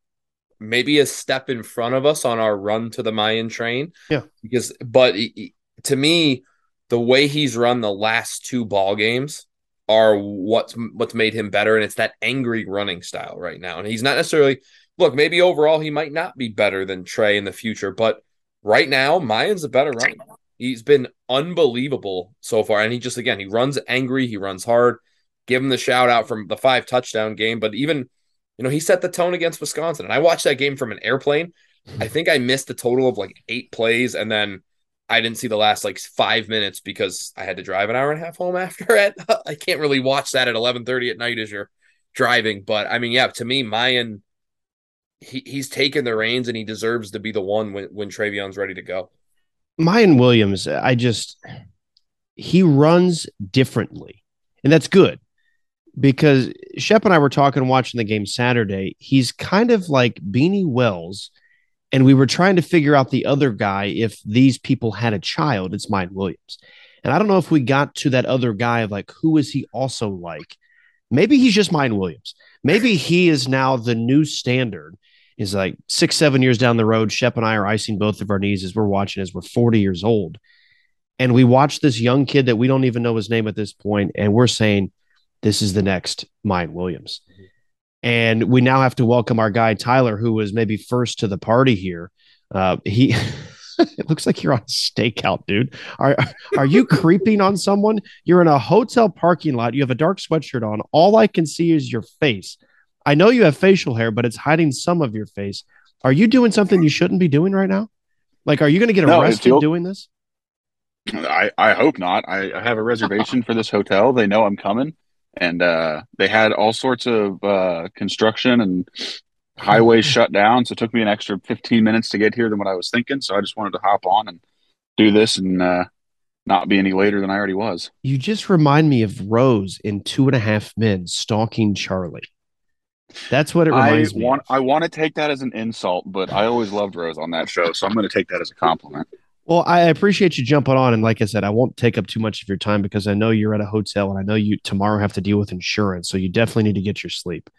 maybe a step in front of us on our run to the Miyan train. Yeah. Because, but to me, the way he's run the last two ball games are what's what's made him better, and it's that angry running style right now. And he's not necessarily look. Maybe overall he might not be better than Trey in the future, but right now Miyan's a better runner. He's been unbelievable so far. And he just, again, he runs angry, he runs hard. Give him the shout out from the five touchdown game. But even, you know, he set the tone against Wisconsin. And I watched that game from an airplane. I think I missed a total of like eight plays. And then I didn't see the last like five minutes because I had to drive an hour and a half home after [laughs] it. I can't really watch that at 1130 at night as you're driving. But I mean, yeah, to me, Miyan, he, he's taken the reins and he deserves to be the one when, when TreVeyon's ready to go. Miyan Williams, I just he runs differently, and that's good because Schepp and I were talking watching the game Saturday. He's kind of like Beanie Wells, and we were trying to figure out the other guy if these people had a child. It's Miyan Williams, and I don't know if we got to that other guy of like who is he also like. Maybe he's just Miyan Williams. Maybe he is now the new standard is like six, seven years down the road. Schepp and I are icing both of our knees as we're watching as we're 40 years old. And we watch this young kid that we don't even know his name at this point, and we're saying, this is the next Miyan Williams. And we now have to welcome our guy, Tyler, who was maybe first to the party here. Uh, he. [laughs] it looks like you're on a stakeout, dude. Are are you [laughs] creeping on someone? You're in a hotel parking lot. You have a dark sweatshirt on. All I can see is your face. I know you have facial hair, but it's hiding some of your face. Are you doing something you shouldn't be doing right now? Like, are you going to get no, arrested doing this? [clears throat] I, I hope not. I, I have a reservation for this hotel. They know I'm coming, and uh, they had all sorts of uh, construction and highways [laughs] shut down. So it took me an extra 15 minutes to get here than what I was thinking. So I just wanted to hop on and do this and uh, not be any later than I already was. You just remind me of Rose in Two and a Half Men stalking Charlie. That's what it reminds I me. Want, of. I want to take that as an insult, but I always loved Rose on that show, so I'm going to take that as a compliment. Well, I appreciate you jumping on, and like I said, I won't take up too much of your time because I know you're at a hotel, and I know you tomorrow have to deal with insurance, so you definitely need to get your sleep.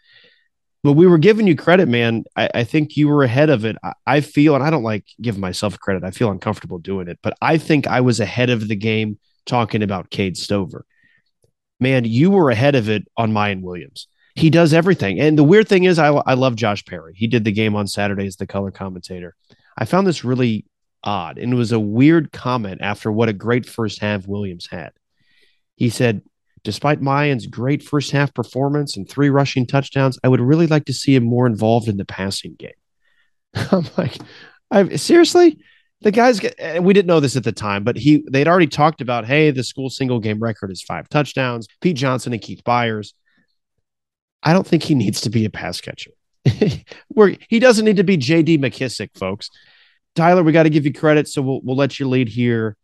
But we were giving you credit, man. I, I think you were ahead of it. I, I feel, and I don't like giving myself credit. I feel uncomfortable doing it, but I think I was ahead of the game talking about Cade Stover. Man, you were ahead of it on Miyan Williams he does everything. And the weird thing is, I, I love Josh Perry. He did the game on Saturday as the color commentator. I found this really odd, and it was a weird comment after what a great first half Williams had. He said, Despite Miyan's great first half performance and three rushing touchdowns, I would really like to see him more involved in the passing game. [laughs] I'm like, I seriously, the guys. Eh, we didn't know this at the time, but he they'd already talked about, hey, the school single game record is five touchdowns. Pete Johnson and Keith Byars I don't think he needs to be a pass catcher. [laughs] Where he doesn't need to be JD McKissic, folks. Tyler, we got to give you credit, so we'll we'll let you lead here.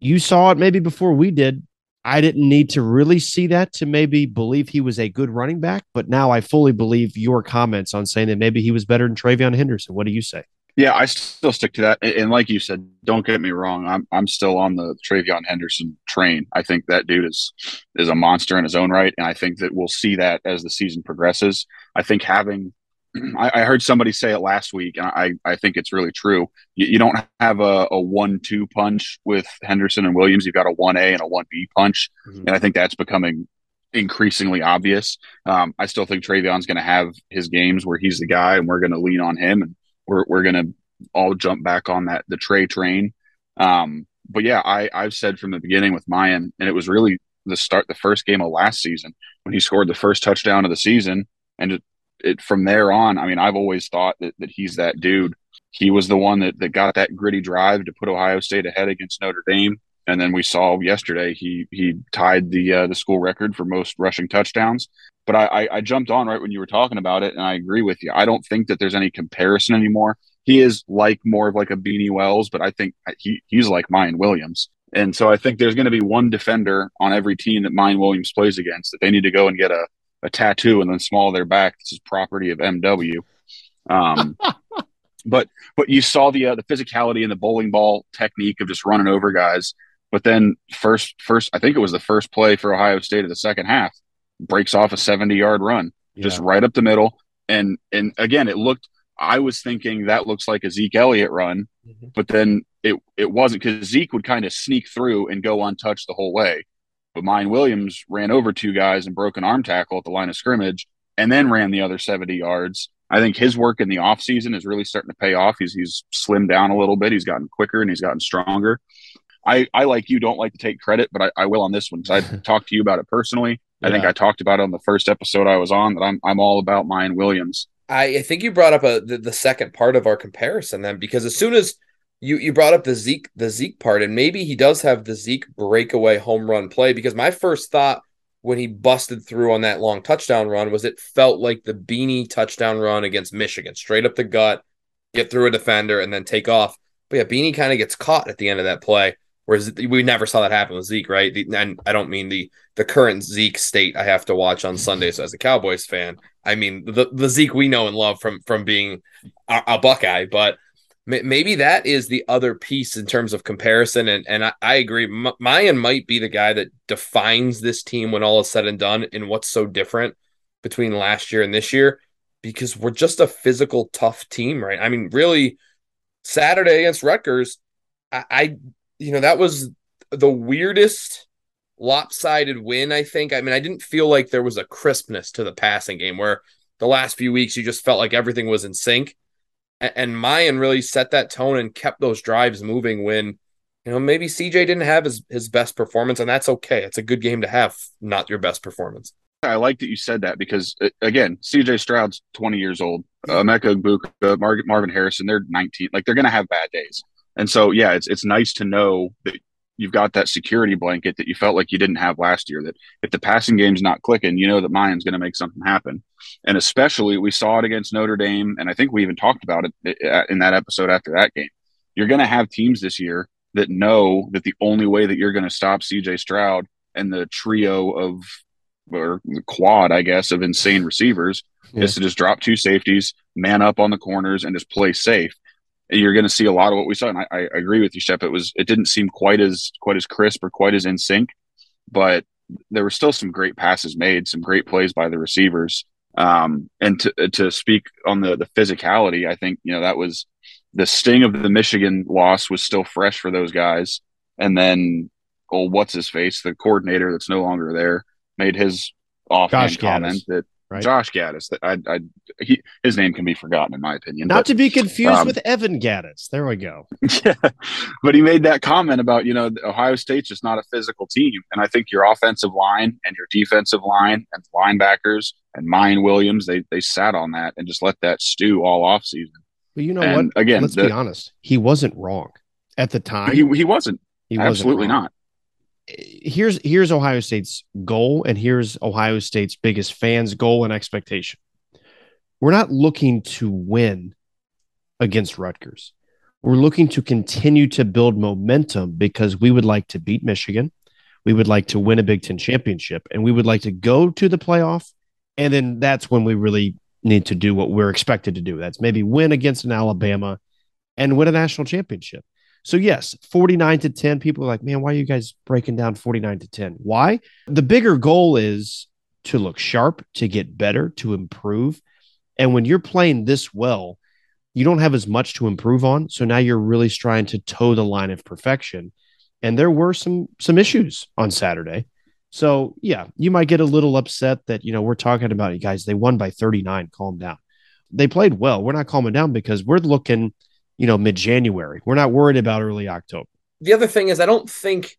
You saw it maybe before we did. I didn't need to really see that to maybe believe he was a good running back, but now I fully believe your comments on saying that maybe he was better than TreVeyon Henderson. What do you say? Yeah, I still stick to that. And like you said, don't get me wrong. I'm I'm still on the TreVeyon Henderson train. I think that dude is is a monster in his own right, and I think that we'll see that as the season progresses. I think having [clears throat] I, I heard somebody say it last week, and I, I think it's really true. You, you don't have a, a one-two punch with Henderson and Williams. You've got a one A and a one B punch, mm-hmm. and I think that's becoming increasingly obvious. Um, I still think TreVeyon's going to have his games where he's the guy, and we're going to lean on him, and we're we're to all jump back on that the Trey train. Um, but yeah, I I've said from the beginning with Miyan, and it was really the start the first game of last season when he scored the first touchdown of the season, and it, it from there on. I mean, I've always thought that that he's that dude. He was the one that that got that gritty drive to put Ohio State ahead against Notre Dame. And then we saw yesterday he he tied the uh, the school record for most rushing touchdowns. But I, I, I jumped on right when you were talking about it, and I agree with you. I don't think that there's any comparison anymore he is like more of like a Beanie Wells, but I think he he's like Miyan Williams. And so I think there's going to be one defender on every team that Miyan Williams plays against that they need to go and get a, a tattoo and then small their back. This is property of MW. Um, [laughs] but but you saw the uh, the physicality and the bowling ball technique of just running over guys. But then first first I think it was the first play for Ohio State of the second half breaks off a 70 yard run yeah. just right up the middle. And and again it looked I was thinking that looks like a Zeke Elliott run, mm-hmm. but then it it wasn't because Zeke would kind of sneak through and go untouched the whole way. But Miyan Williams ran over two guys and broke an arm tackle at the line of scrimmage and then ran the other 70 yards. I think his work in the offseason is really starting to pay off. He's he's slimmed down a little bit. He's gotten quicker and he's gotten stronger. I, I like you don't like to take credit, but I, I will on this one because I [laughs] talked to you about it personally. Yeah. I think I talked about it on the first episode I was on that I'm I'm all about Miyan Williams. I, I think you brought up a the, the, second part of our comparison then because as soon as you you brought up the Zeke the Zeke part and maybe he does have the Zeke breakaway home run play because my first thought when he busted through on that long touchdown run was it felt like the beanie touchdown run against Michigan straight up the gut get through a defender and then take off but yeah beanie kind of gets caught at the end of that play Whereas we never saw that happen with Zeke, right? And I don't mean the the current Zeke state I have to watch on Sundays as a Cowboys fan. I mean the the Zeke we know and love from from being a, a Buckeye, but maybe that is the other piece in terms of comparison. And and I, I agree, M- Miyan might be the guy that defines this team when all is said and done, and what's so different between last year and this year, because we're just a physical, tough team, right? I mean, really, Saturday against Rutgers, I, I you know, that was the weirdest lopsided win, I think. I mean, I didn't feel like there was a crispness to the passing game where the last few weeks you just felt like everything was in sync. And Miyan really set that tone and kept those drives moving when, you know, maybe CJ didn't have his, his best performance, and that's okay. It's a good game to have, not your best performance. I like that you said that because, uh, again, CJ Stroud's 20 years old. Uh, Emeka Egbuka, Marvin Harrison, they're 19. Like, they're going to have bad days. And so, yeah, it's it's nice to know that you've got that security blanket that you felt like you didn't have last year. That if the passing game's not clicking, you know that Miyan's going to make something happen. And especially, we saw it against Notre Dame, and I think we even talked about it in that episode after that game. You're going to have teams this year that know that the only way that you're going to stop CJ Stroud and the trio of or the quad, I guess, of insane receivers yeah. is to just drop two safeties, man up on the corners, and just play safe you're going to see a lot of what we saw. And I, I agree with you, Schepp. It was it didn't seem quite as quite as crisp or quite as in sync, but there were still some great passes made, some great plays by the receivers. Um, and to to speak on the the physicality, I think you know that was the sting of the Michigan loss was still fresh for those guys. And then, oh, what's his face, the coordinator that's no longer there, made his offhand comment that Right? Josh Gattis. I, I, he, his name can be forgotten in my opinion. Not but, to be confused um, with Evan Gattis. There we go. [laughs] Yeah, but he made that comment about you know Ohio State's just not a physical team, and I think your offensive line and your defensive line and linebackers and Miyan Williams they they sat on that and just let that stew all off season. But you know and what? Again, let's the, be honest. He wasn't wrong at the time. He he wasn't. He wasn't absolutely wrong. not here's here's Ohio State's goal, and here's Ohio State's biggest fans' goal and expectation. we're not looking to win against Rutgers. We're looking to continue to build momentum because we would like to beat Michigan. We would like to win a Big Ten championship and we would like to go to the playoff. And then that's when we really need to do what we're expected to do. That's maybe win against an Alabama and win a national championship. So, yes, 49 to 10. People are like, man, why are you guys breaking down 49 to 10? Why? The bigger goal is to look sharp, to get better, to improve. And when you're playing this well, you don't have as much to improve on. So now you're really trying to toe the line of perfection. And there were some some issues on Saturday. So yeah, you might get a little upset that you know we're talking about you guys. They won by 39. Calm down. They played well. We're not calming down because we're looking, you know, mid January. We're not worried about early October. The other thing is, I don't think,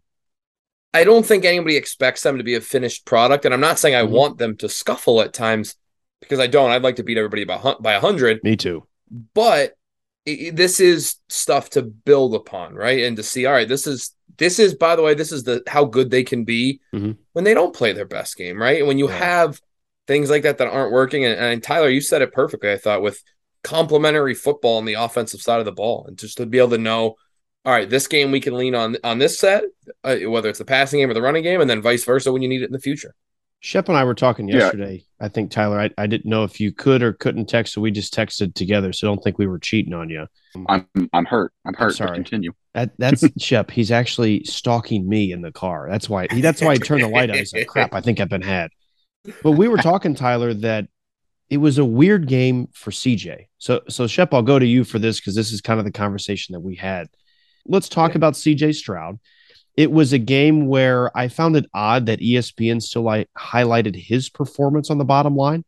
I don't think anybody expects them to be a finished product. And I'm not saying I Mhm. want them to scuffle at times because I don't. I'd like to beat everybody by by hundred. Me too. but i- i- this is stuff to build upon right and to see all right this is this is by the way this is the how good they can be Mhm. when they don't play their best game right and when you Yeah. have things like that that aren't working and, and tyler you said it perfectly i thought with complementary football on the offensive side of the ball and just to be able to know all right this game we can lean on on this set uh, whether it's the passing game or the running game and then vice versa when you need it in the future Schepp and I were talking Yeah. yesterday. I think Tyler, I, I didn't know if you could or couldn't text, so we just texted together. So don't think we were cheating on you. I'm I'm hurt. I'm hurt. but sorry. Continue. That that's [laughs] Schepp. He's actually stalking me in the car. That's why he that's why he turned the light on. He's like, crap, I think I've been had. But we were talking, Tyler, that it was a weird game for CJ. So so Schepp, I'll go to you for this because this is kind of the conversation that we had. Let's talk about CJ Stroud. It was a game where I found it odd that ESPN still highlighted his performance on the bottom line.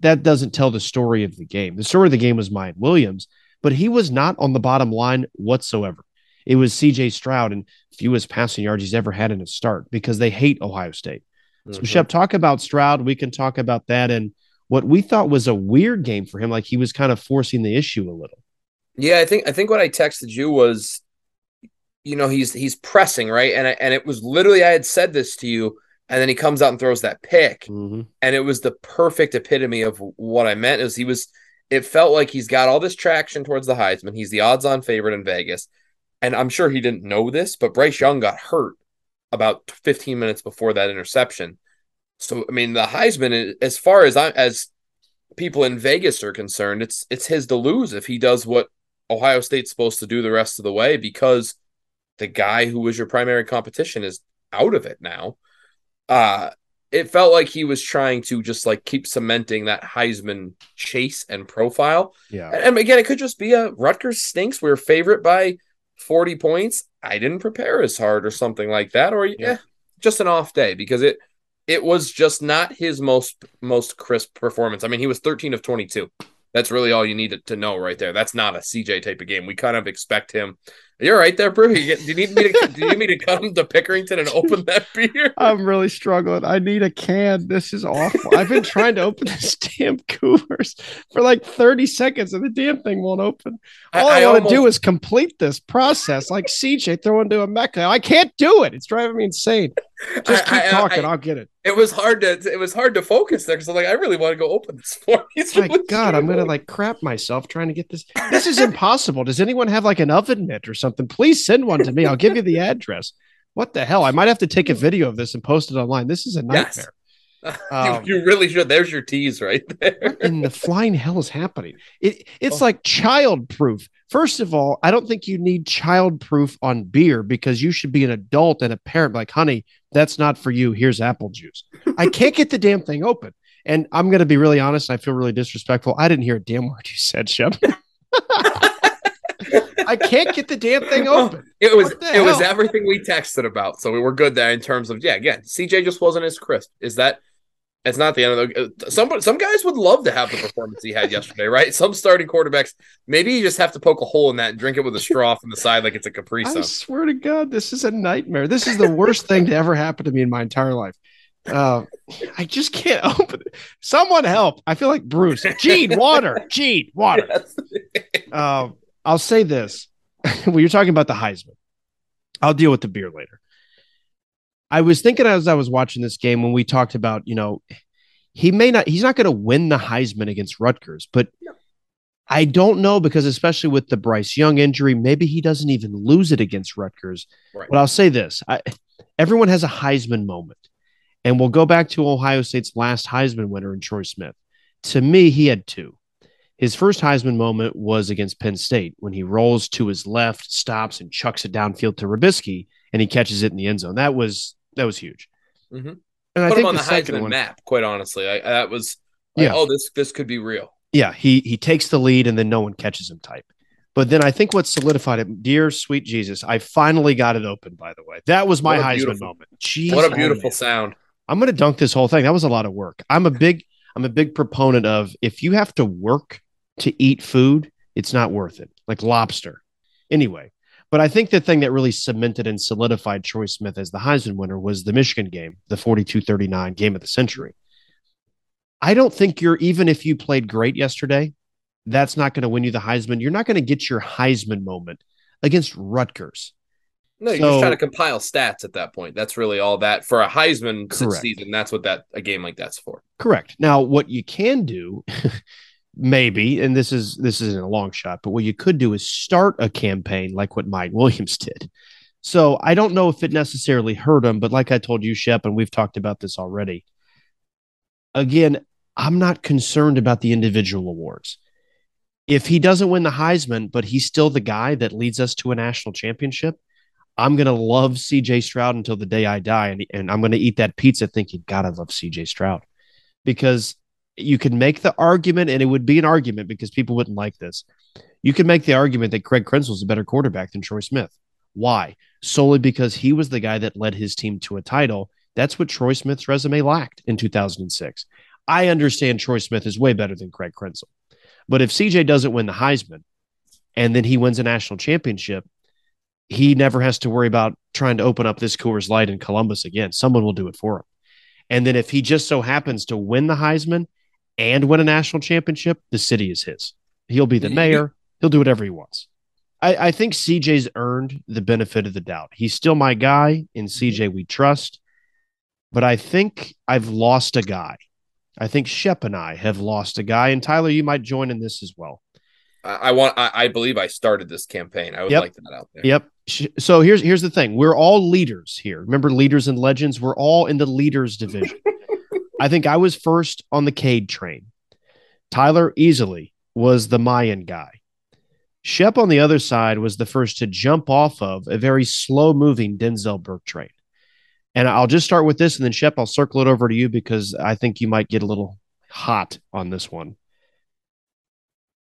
That doesn't tell the story of the game. The story of the game was Mike Williams, but he was not on the bottom line whatsoever. It was CJ Stroud and fewest passing yards he's ever had in a start because they hate Ohio State. So, Mhm. Schepp, talk about Stroud. We can talk about that and what we thought was a weird game for him. Like he was kind of forcing the issue a little. Yeah, I think I think what I texted you was, you know, he's he's pressing right, and I, and it was literally I had said this to you, and then he comes out and throws that pick, Mhm. and it was the perfect epitome of what I meant. Is he was, it felt like he's got all this traction towards the Heisman. He's the odds-on favorite in Vegas, and I'm sure he didn't know this, but Bryce Young got hurt about 15 minutes before that interception. So I mean, the Heisman, as far as I as people in Vegas are concerned, it's it's his to lose if he does what Ohio State's supposed to do the rest of the way because the guy who was your primary competition is out of it now. Uh it felt like he was trying to just like keep cementing that Heisman chase and profile. Yeah. And, again, it could just be a Rutgers stinks. We are favorite by 40 points. I didn't prepare as hard or something like that. Or yeah, just an off day because it it was just not his most most crisp performance. I mean, he was 13 of 22. That's really all you needed to know right there. That's not a CJ type of game. We kind of expect him. You're right there, bro. You do you need me to do you need me to come to Pickerington and open that [laughs] beer? I'm really struggling. I need a can. This is awful. I've been trying to open this [laughs] damn Coors for like 30 seconds and the damn thing won't open. All I, want to do is complete this process like CJ throwing to Emeka. I can't do it. It's driving me insane. [laughs] Just keep I- I- talking. I- I, will get it. it was hard to it was hard to focus there because I'm like, I really want to go open this for you. My God, I'm gonna like crap myself trying to get this. This is impossible. Does anyone have like an oven mitt or something? Something, please send one to me. I'll give you the [laughs] address. What the hell? I might have to take a video of this and post it online. This is a nightmare. [laughs] you, Um, you really should. There's your tease right [laughs] there. in the flying hell is happening? It it's Oh. like child proof. First of all, I don't think you need child proof on beer because you should be an adult and a parent. Like, honey, that's not for you. Here's apple juice. I can't get the damn thing open. And I'm going to be really honest. I feel really disrespectful. I didn't hear a damn word you said, Schepp. I can't get the damn thing [laughs] open. It was it was everything we texted about, so we were good there in terms of yeah. Again, CJ just wasn't as crisp. Is that? It's not the end of the. uh, Some some guys would love to have the performance he had yesterday, right? Some starting quarterbacks, maybe you just have to poke a hole in that and drink it with a straw from the side like it's a Capri I swear to God, this is a nightmare. This is the worst thing to ever happen to me in my entire life. Uh, I just can't open it. Someone help. I feel like Bruce. Gene, water. Gene, water. [laughs] Yes. Uh, I'll say this. [laughs] when you're talking about the Heisman, I'll deal with the beer later. I was thinking as I was watching this game when we talked about, you know, he may not, he's not going to win the Heisman against Rutgers, but I don't know because, especially with the Bryce Young injury, maybe he doesn't even lose it against Rutgers. Right. But I'll say this I, everyone has a Heisman moment. And we'll go back to Ohio State's last Heisman winner in Troy Smith. To me, he had two. His first Heisman moment was against Penn State when he rolls to his left, stops, and chucks it downfield to Robiskie, and he catches it in the end zone. That was that was huge. Mhm. And I Put him think on the, the, second Heisman one, map. Quite honestly, I, that was like, Yeah. oh, this this could be real. yeah, he he takes the lead and then no one catches him type. But then I think what solidified it, dear sweet Jesus, I finally got it open. By the way, that was my Heisman moment. Jeez, what a beautiful sound. I'm going to dunk this whole thing. That was a lot of work. I'm a big I'm a big proponent of if you have to work to eat food, it's not worth it. Like lobster. Anyway, but I think the thing that really cemented and solidified Troy Smith as the Heisman winner was the Michigan game, the 42-39 game of the century. I don't think you're even if you played great yesterday, that's not going to win you the Heisman. You're not going to get your Heisman moment against Rutgers. No, you're So- just trying to compile stats at that point. That's really all that for a Heisman season. That's what that a game like that's for. Correct. Now, what you can do, [laughs] maybe, and this is this isn't a long shot, but what you could do is start a campaign like what Mike [laughs] Williams did. So I don't know if it necessarily hurt him, but like I told you, Schepp, and we've talked about this already. Again, I'm not concerned about the individual awards. If he doesn't win the Heisman, but he's still the guy that leads us to a national championship, I'm gonna love CJ Stroud until the day I die, and, and I'm gonna eat that pizza thinking, God, I love CJ Stroud because you can make the argument, and it would be an argument because people wouldn't like this. You can make the argument that Craig Krenzel is a better quarterback than Troy Smith. Why? Solely because he was the guy that led his team to a title. That's what Troy Smith's resume lacked in 2006. I understand Troy Smith is way better than Craig Krenzel. But if CJ doesn't win the Heisman and then he wins a national championship, he never has to worry about trying to open up this Coors Light in Columbus again. Someone will do it for him. And then if he just so happens to win the Heisman and win a national championship, the city is his. He'll be the mayor. He'll do whatever he wants. I, I think CJ's earned the benefit of the doubt. He's still my guy. In mm-hmm. CJ, we trust. But I think I've lost a guy. I think Schepp and I have lost a guy. And Tyler, you might join in this as well. I, I want. I, I believe I started this campaign. I would Yep. like that out there. Yep. So here's here's the thing. We're all leaders here. Remember leaders and legends? We're all in the leaders division. [laughs] I think I was first on the Cade train. Tyler easily was the Miyan guy. Schepp on the other side was the first to jump off of a very slow moving Denzel Burke train. And I'll just start with this and then Schepp, I'll circle it over to you because I think you might get a little hot on this one.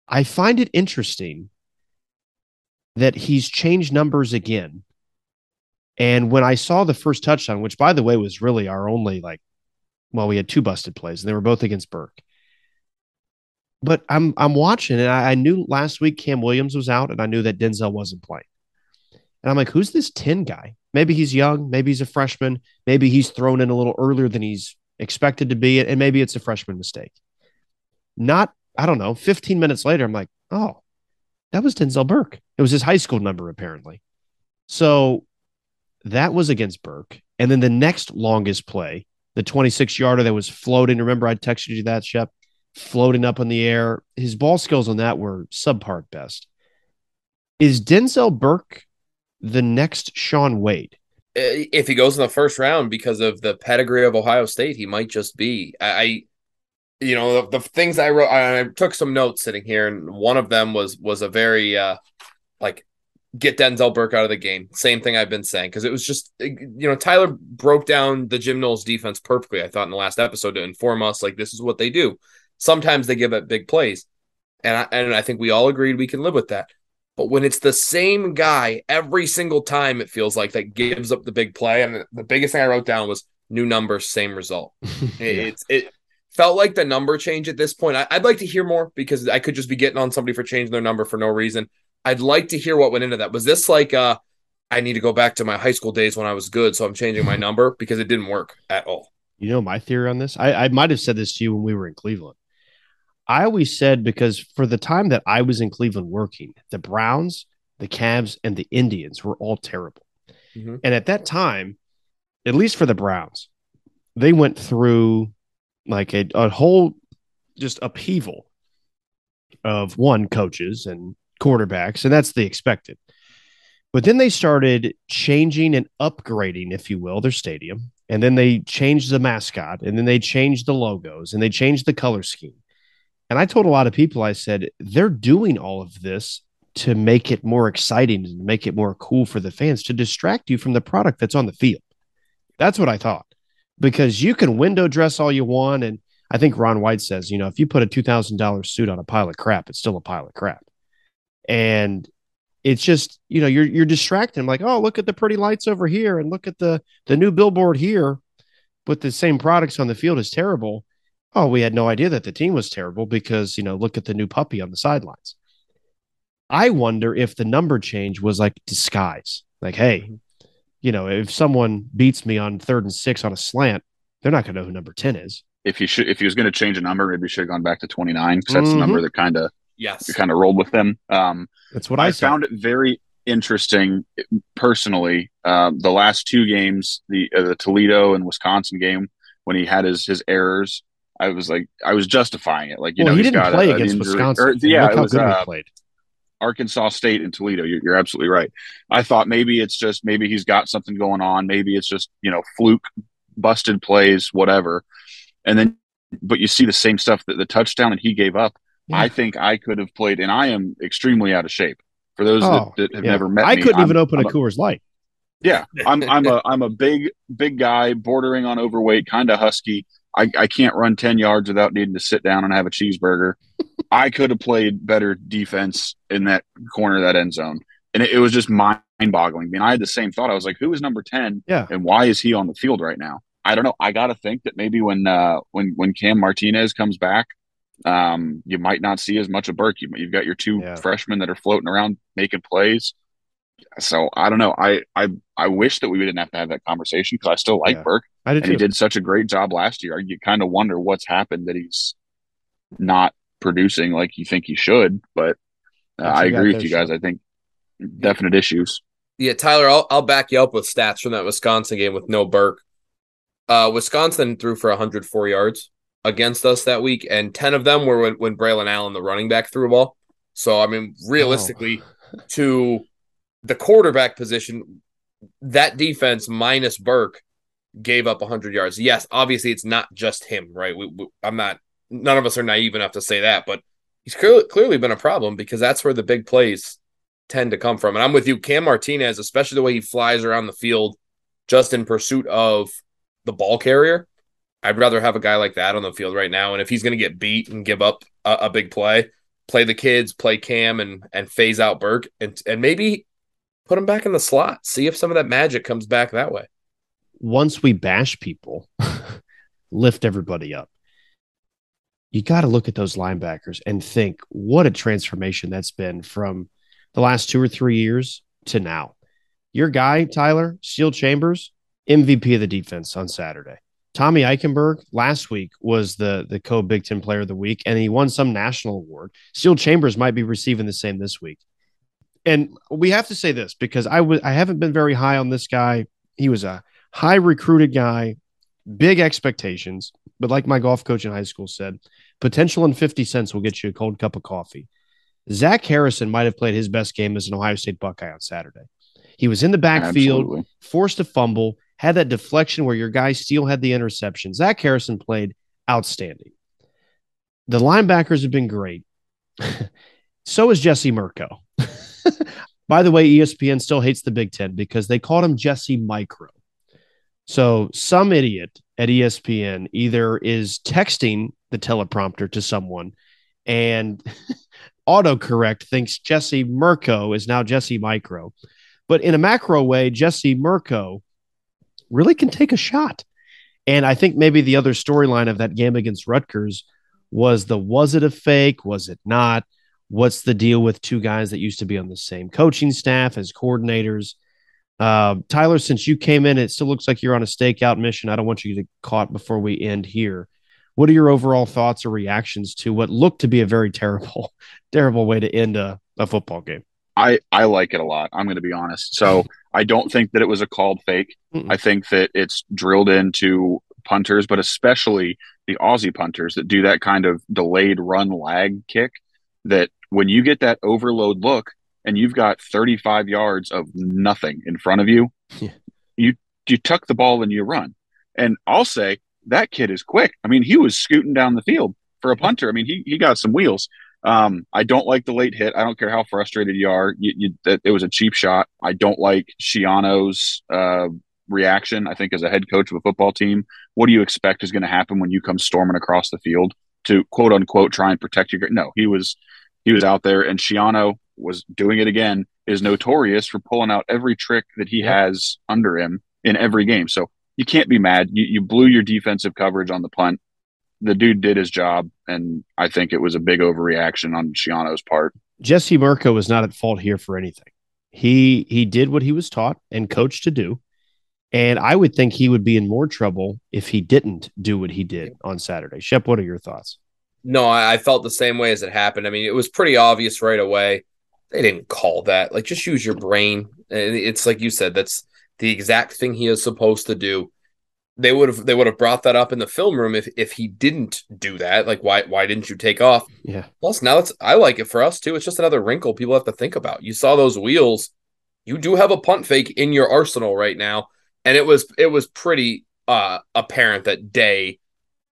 I find it interesting that he's changed numbers again. And when I saw the first touchdown, which by the way was really our only like, well, we had two busted plays, and they were both against Burke. But I'm I'm watching, and I, I knew last week Cam Williams was out, and I knew that Denzel wasn't playing. And I'm like, who's this 10 guy? Maybe he's young, maybe he's a freshman, maybe he's thrown in a little earlier than he's expected to be, and maybe it's a freshman mistake. Not, I don't know, 15 minutes later, I'm like, oh, that was Denzel Burke. It was his high school number, apparently. So that was against Burke. And then the next longest play, the 26 yarder that was floating. Remember, I texted you that, Schepp, floating up in the air. His ball skills on that were subpar best. Is Denzel Burke the next Shaun Wade? Uh, If he goes in the first round because of the pedigree of Ohio State, he might just be. I, I you know, the, the things I wrote. I, I took some notes sitting here, and one of them was was a very uh like get Denzel Burke out of the game. Same thing I've been saying because it was just eh, you know Tyler broke down the Jim Knowles defense perfectly. I thought in the last episode to inform us like this is what they do. Sometimes they give up big plays, and I, and I think we all agreed we can live with that. But when it's the same guy every single time, it feels like that gives up the big play. And the biggest thing I wrote down was new numbers, same result. [laughs] It, Yeah. It's it felt like the number change at this point. I, I'd like to hear more because I could just be getting on somebody for changing their number for no reason. I'd like to hear what went into that. Was this like uh I need to go back to my high school days when I was good, so I'm changing my [laughs] number because it didn't work at all. You know my theory on this? I, I might have said this to you when we were in Cleveland. I always said because for the time that I was in Cleveland working, the Browns, the Cavs, and the Indians were all terrible. Mhm. And at that time, at least for the Browns, they went through like a, a whole just upheaval of one coaches and quarterbacks, and that's the expected. But then they started changing and upgrading, if you will, their stadium. And then they changed the mascot, and then they changed the logos, and they changed the color scheme. And I told a lot of people, I said, they're doing all of this to make it more exciting and make it more cool for the fans to distract you from the product that's on the field. That's what I thought. Because you can window dress all you want. And I think Ron White says, you know, if you put a $2,000 suit on a pile of crap, it's still a pile of crap. And it's just, you know, you're, you're distracting. I'm like, oh, look at the pretty lights over here and look at the, the new billboard here with the same products on the field is terrible. Oh, we had no idea that the team was terrible because, you know, look at the new puppy on the sidelines. I wonder if the number change was like disguise. Like, hey, mm-hmm. you know, if someone beats me on third and six on a slant, they're not going to know who number 10 is. If he should, if he was going to change a number, maybe he should have gone back to 29 because that's the number mm-hmm. that kind of Yes. You kind of rolled with them. Um, That's what I, I found it very interesting personally. Um, the last two games, the uh, the Toledo and Wisconsin game, when he had his his errors, I was like, I was justifying it. Like, you well, know, he he's didn't got play a- against injury- Wisconsin. or- yeah, look it how was good uh, he played. Arkansas State and Toledo. You're, you're absolutely right. I thought maybe it's just maybe he's got something going on. Maybe it's just you know fluke, busted plays, whatever. And then, but you see the same stuff that the touchdown that he gave up. Yeah. I think I could have played, and I am extremely out of shape. For those Oh, that, that have yeah. never met I me, couldn't I'm- even open I'm a Coors Light. yeah, I'm [laughs] I'm a I'm a big big guy, bordering on overweight, kind of husky. I, I can't run ten yards without needing to sit down and have a cheeseburger. [laughs] I could have played better defense in that corner of that end zone, and it, it was just mind boggling. I mean, I had the same thought. I was like, who is number ten, Yeah. and why is he on the field right now? I don't know. I got to think that maybe when uh, when when Cam Martinez comes back, um, you might not see as much of Burke. You, you've got your two Yeah. freshmen that are floating around making plays. So I don't know. I I I wish that we didn't have to have that conversation because I still like Yeah. Burke I did and he did such a great job last year. You kind of wonder what's happened that he's not producing like you think he should. But uh, I agree with you guys. Sean? I think definite issues. Yeah, Tyler, I'll I'll back you up with stats from that Wisconsin game with no Burke. Uh, Wisconsin threw for 104 yards against us that week, and 10 of them were when, when Braylon Allen, the running back, threw a ball. So, I mean, realistically, oh, to the quarterback position, that defense minus Burke gave up 100 yards. Yes, obviously, it's not just him, right? We, we, I'm not, none of us are naive enough to say that, but he's clearly, clearly been a problem because that's where the big plays tend to come from. And I'm with you, Cam Martinez, especially the way he flies around the field just in pursuit of the ball carrier. I'd rather have a guy like that on the field right now. And if he's going to get beat and give up a, a big play, play the kids, play Cam, and and phase out Burke, and and maybe put him back in the slot. See if some of that magic comes back that way. Once we bash people, [laughs] lift everybody up. You got to look at those linebackers and think what a transformation that's been from the last two or three years to now. Your guy, Tyler, Steele Chambers, MVP of the defense on Saturday. Tommy Eichenberg last week was the the co Big Ten Player of the Week, and he won some national award. Steele Chambers might be receiving the same this week. And we have to say this because I was I haven't been very high on this guy. He was a high recruited guy, big expectations, but like my golf coach in high school said, potential and 50 cents will get you a cold cup of coffee. Zach Harrison might have played his best game as an Ohio State Buckeye on Saturday. He was in the backfield, Absolutely. forced a fumble, had that deflection where your guy still had the interception. Zach Harrison played outstanding. The linebackers have been great. [laughs] so is Jesse Mirco. [laughs] By the way, ESPN still hates the Big Ten because they called him Jesse Micro. So some idiot at ESPN either is texting the teleprompter to someone and [laughs] autocorrect thinks Jesse Mirco is now Jesse Micro. But in a macro way, Jesse Mirco really can take a shot. And I think maybe the other storyline of that game against Rutgers was the was it a fake? Was it not? What's the deal with two guys that used to be on the same coaching staff as coordinators? Uh, Tyler, since you came in, it still looks like you're on a stakeout mission. I don't want you to get caught before we end here. What are your overall thoughts or reactions to what looked to be a very terrible, [laughs] terrible way to end a, a football game? I I like it a lot. I'm going to be honest. So I don't think that it was a called fake. Mm-mm. I think that it's drilled into punters, but especially the Aussie punters that do that kind of delayed run lag kick. That when you get that overload look and you've got 35 yards of nothing in front of you, [laughs] Yeah. you you tuck the ball and you run. And I'll say that kid is quick. I mean, he was scooting down the field for a punter. I mean, he he got some wheels. Um, I don't like the late hit. I don't care how frustrated you are. You, you, that it was a cheap shot. I don't like Schiano's uh, reaction. I think as a head coach of a football team, what do you expect is going to happen when you come storming across the field to quote unquote try and protect your? No, he was he was out there, and Schiano was doing it again. Is notorious for pulling out every trick that he has under him in every game. So you can't be mad. You, you blew your defensive coverage on the punt. The dude did his job, and I think it was a big overreaction on Schiano's part. Jesse Mirco was not at fault here for anything. He he did what he was taught and coached to do. And I would think he would be in more trouble if he didn't do what he did on Saturday. Schepp, what are your thoughts? No, I, I felt the same way as it happened. I mean, it was pretty obvious right away. They didn't call that. Like, just use your brain. And It's like you said, that's the exact thing he is supposed to do. They would have they would have brought that up in the film room if if he didn't do that. Like, why why didn't you take off? Yeah. Plus, now it's I like it for us too. It's just another wrinkle people have to think about. You saw those wheels. You do have a punt fake in your arsenal right now, and it was it was pretty uh apparent that Day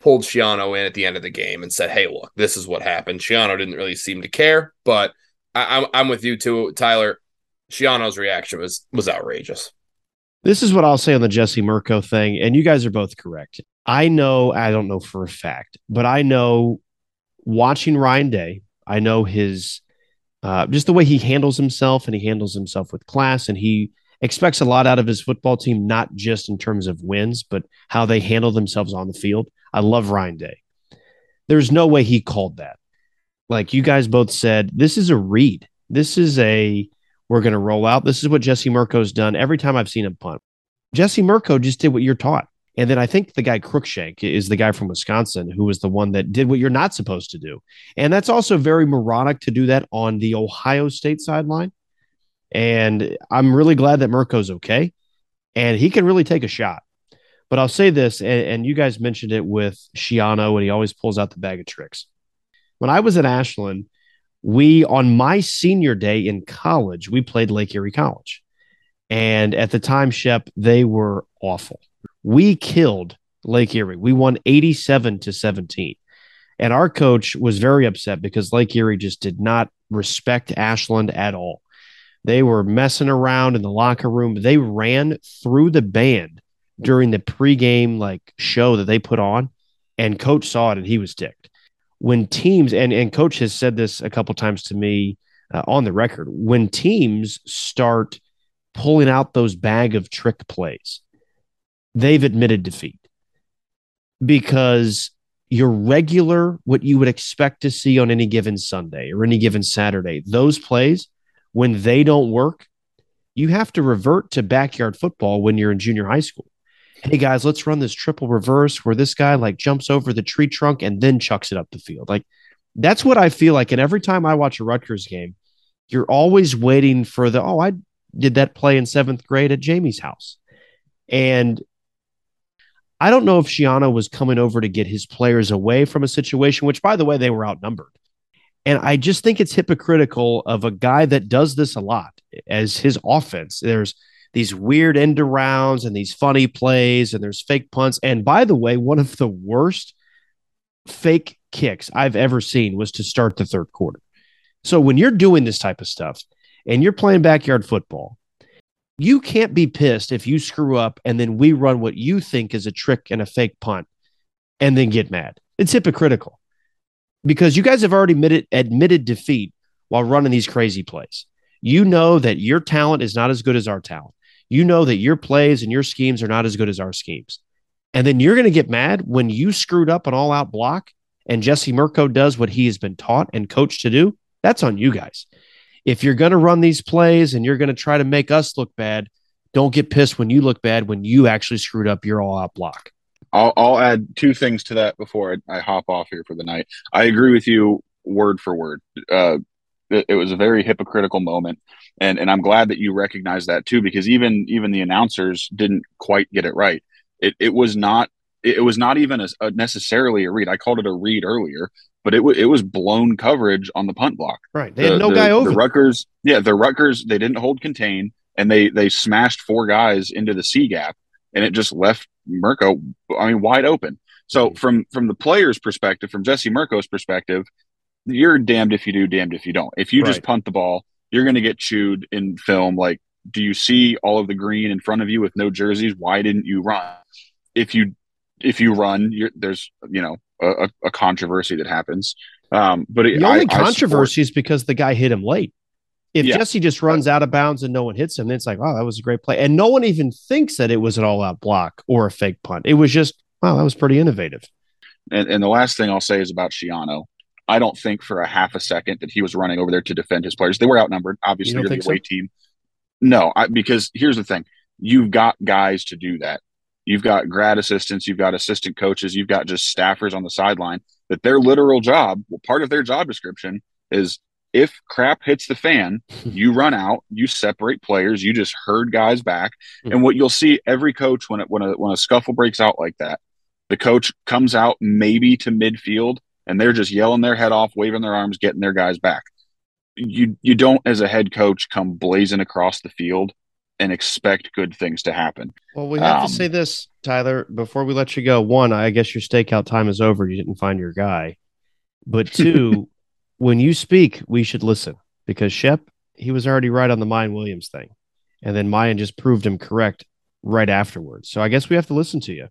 pulled Schiano in at the end of the game and said, "Hey, look, this is what happened." Schiano didn't really seem to care, but I, I'm I'm with you too, Tyler. Schiano's reaction was was outrageous. This is what I'll say on the Jesse Mirco thing, and you guys are both correct. I know, I don't know for a fact, but I know watching Ryan Day, I know his uh, just the way he handles himself and he handles himself with class, and he expects a lot out of his football team, not just in terms of wins, but how they handle themselves on the field. I love Ryan Day. There's no way he called that. Like you guys both said, this is a read. This is a we're going to roll out. This is what Jesse Mirco's done every time I've seen him punt. Jesse Mirco just did what you're taught. And then I think the guy Cruickshank is the guy from Wisconsin who was the one that did what you're not supposed to do. And that's also very moronic to do that on the Ohio State sideline. And I'm really glad that Mirco's okay. And he can really take a shot. But I'll say this, and, and you guys mentioned it with Schiano, and he always pulls out the bag of tricks. When I was at Ashland, we on my senior day in college, we played Lake Erie College. And at the time, Schepp, they were awful. We killed Lake Erie. We won 87 to 17. And our coach was very upset because Lake Erie just did not respect Ashland at all. They were messing around in the locker room. They ran through the band during the pregame like show that they put on, and coach saw it and he was ticked. When teams and and coach has said this a couple times to me uh, on the record, when teams start pulling out those bag of trick plays, they've admitted defeat because your regular, what you would expect to see on any given Sunday or any given Saturday, those plays, when they don't work, you have to revert to backyard football when you're in junior high school. Hey guys, let's run this triple reverse where this guy like jumps over the tree trunk and then chucks it up the field. Like that's what I feel like. And every time I watch a Rutgers game, you're always waiting for the, oh, I did that play in seventh grade at Jamie's house. And I don't know if Schiano was coming over to get his players away from a situation, which, by the way, they were outnumbered. And I just think it's hypocritical of a guy that does this a lot as his offense. There's these weird end arounds and these funny plays, and there's fake punts. And by the way, one of the worst fake kicks I've ever seen was to start the third quarter. So when you're doing this type of stuff and you're playing backyard football, you can't be pissed if you screw up and then we run what you think is a trick and a fake punt and then get mad. It's hypocritical because you guys have already admitted, admitted defeat while running these crazy plays. You know that your talent is not as good as our talent. You know that your plays and your schemes are not as good as our schemes. And then you're going to get mad when you screwed up an all out block and Jesse Mirco does what he has been taught and coached to do. That's on you guys if you're going to run these plays and you're going to try to make us look bad, don't get pissed when you look bad when you actually screwed up your all out block. I'll, I'll add two things to that before I, I hop off here for the night. I agree with you word for word. Uh, it, was a very hypocritical moment, and and I'm glad that you recognize that too, because even even the announcers didn't quite get it right. It it was not it, was not even a, a necessarily a read. I called it a read earlier, but it w- it was blown coverage on the punt block. Right. They had no the- guy over. The Rutgers, yeah, the Rutgers, they didn't hold contain and they they smashed four guys into the C gap and it just left Mirco, I mean, wide open. So Mm-hmm. from from the player's perspective, from Jesse Mirco's perspective, you're damned if you do, damned if you don't. If you just punt the ball, you're going to get chewed in film. Like, do you see all of the green in front of you with no jerseys? Why didn't you run? If you if you run, you're, there's you know a, a controversy that happens. Um, but it, the only I- I controversy is because the guy hit him late. If Yeah. Jesse just runs out of bounds and no one hits him, then it's like, oh, that was a great play. And no one even thinks that it was an all out block or a fake punt. It was just, wow, that was pretty innovative. And, and the last thing I'll say is about Schiano. I don't think for a half a second that he was running over there to defend his players. They were outnumbered. Obviously, You you're the think so? away team. No, I, because here's the thing: you've got guys to do that. You've got grad assistants, you've got assistant coaches, you've got just staffers on the sideline. That their literal job, well, part of their job description is if crap hits the fan, [laughs] you run out, you separate players, you just herd guys back. Hmm. And what you'll see every coach when it when a when a scuffle breaks out like that, the coach comes out maybe to midfield and they're just yelling their head off, waving their arms, getting their guys back. You you don't as a head coach come blazing across the field and expect good things to happen. Well, we have Um, to say this, Tyler, before we let you go. One, I guess your stakeout time is over. You didn't find your guy. But [laughs] two, when you speak, we should listen because Schepp, he was already right on the Miyan Williams thing. And then Miyan just proved him correct right afterwards. So I guess we have to listen to you.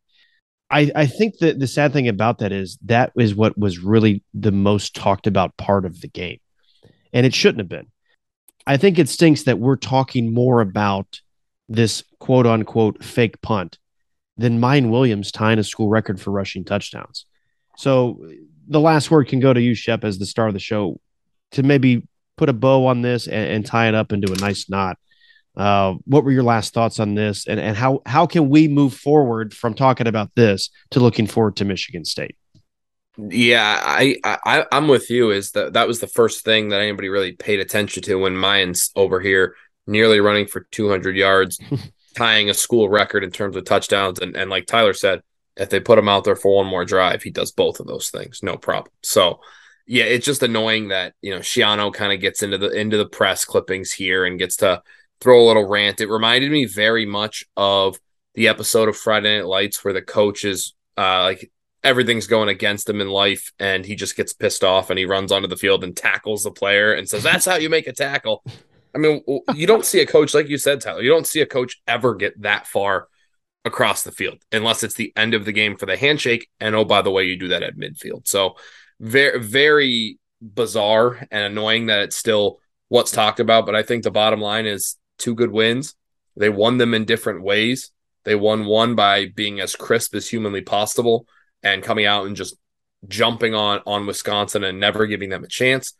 I, I think that the sad thing about that is that is what was really the most talked about part of the game. And it shouldn't have been. I think it stinks that we're talking more about this quote unquote fake punt than Miyan Williams tying a school record for rushing touchdowns. So the last word can go to you, Schepp, as the star of the show, to maybe put a bow on this and, and tie it up into a nice knot. Uh, what were your last thoughts on this, and, and how how can we move forward from talking about this to looking forward to Michigan State? Yeah, I, I I'm with you. Is that that was the first thing that anybody really paid attention to when Miyan's over here nearly running for 200 yards, [laughs] tying a school record in terms of touchdowns, and and like Tyler said, if they put him out there for one more drive, he does both of those things, no problem. So. Yeah, it's just annoying that you know Schiano kind of gets into the into the press clippings here and gets to throw a little rant. It reminded me very much of the episode of Friday Night Lights where the coach is uh, like everything's going against him in life and he just gets pissed off and he runs onto the field and tackles the player and says that's how you make a tackle i mean you don't see a coach like you said tyler you don't see a coach ever get that far across the field unless it's the end of the game for the handshake and oh by the way you do that at midfield so very very bizarre and annoying that it's still what's talked about but i think the bottom line is two good wins they won them in different ways they won one by being as crisp as humanly possible and coming out and just jumping on on Wisconsin and never giving them a chance.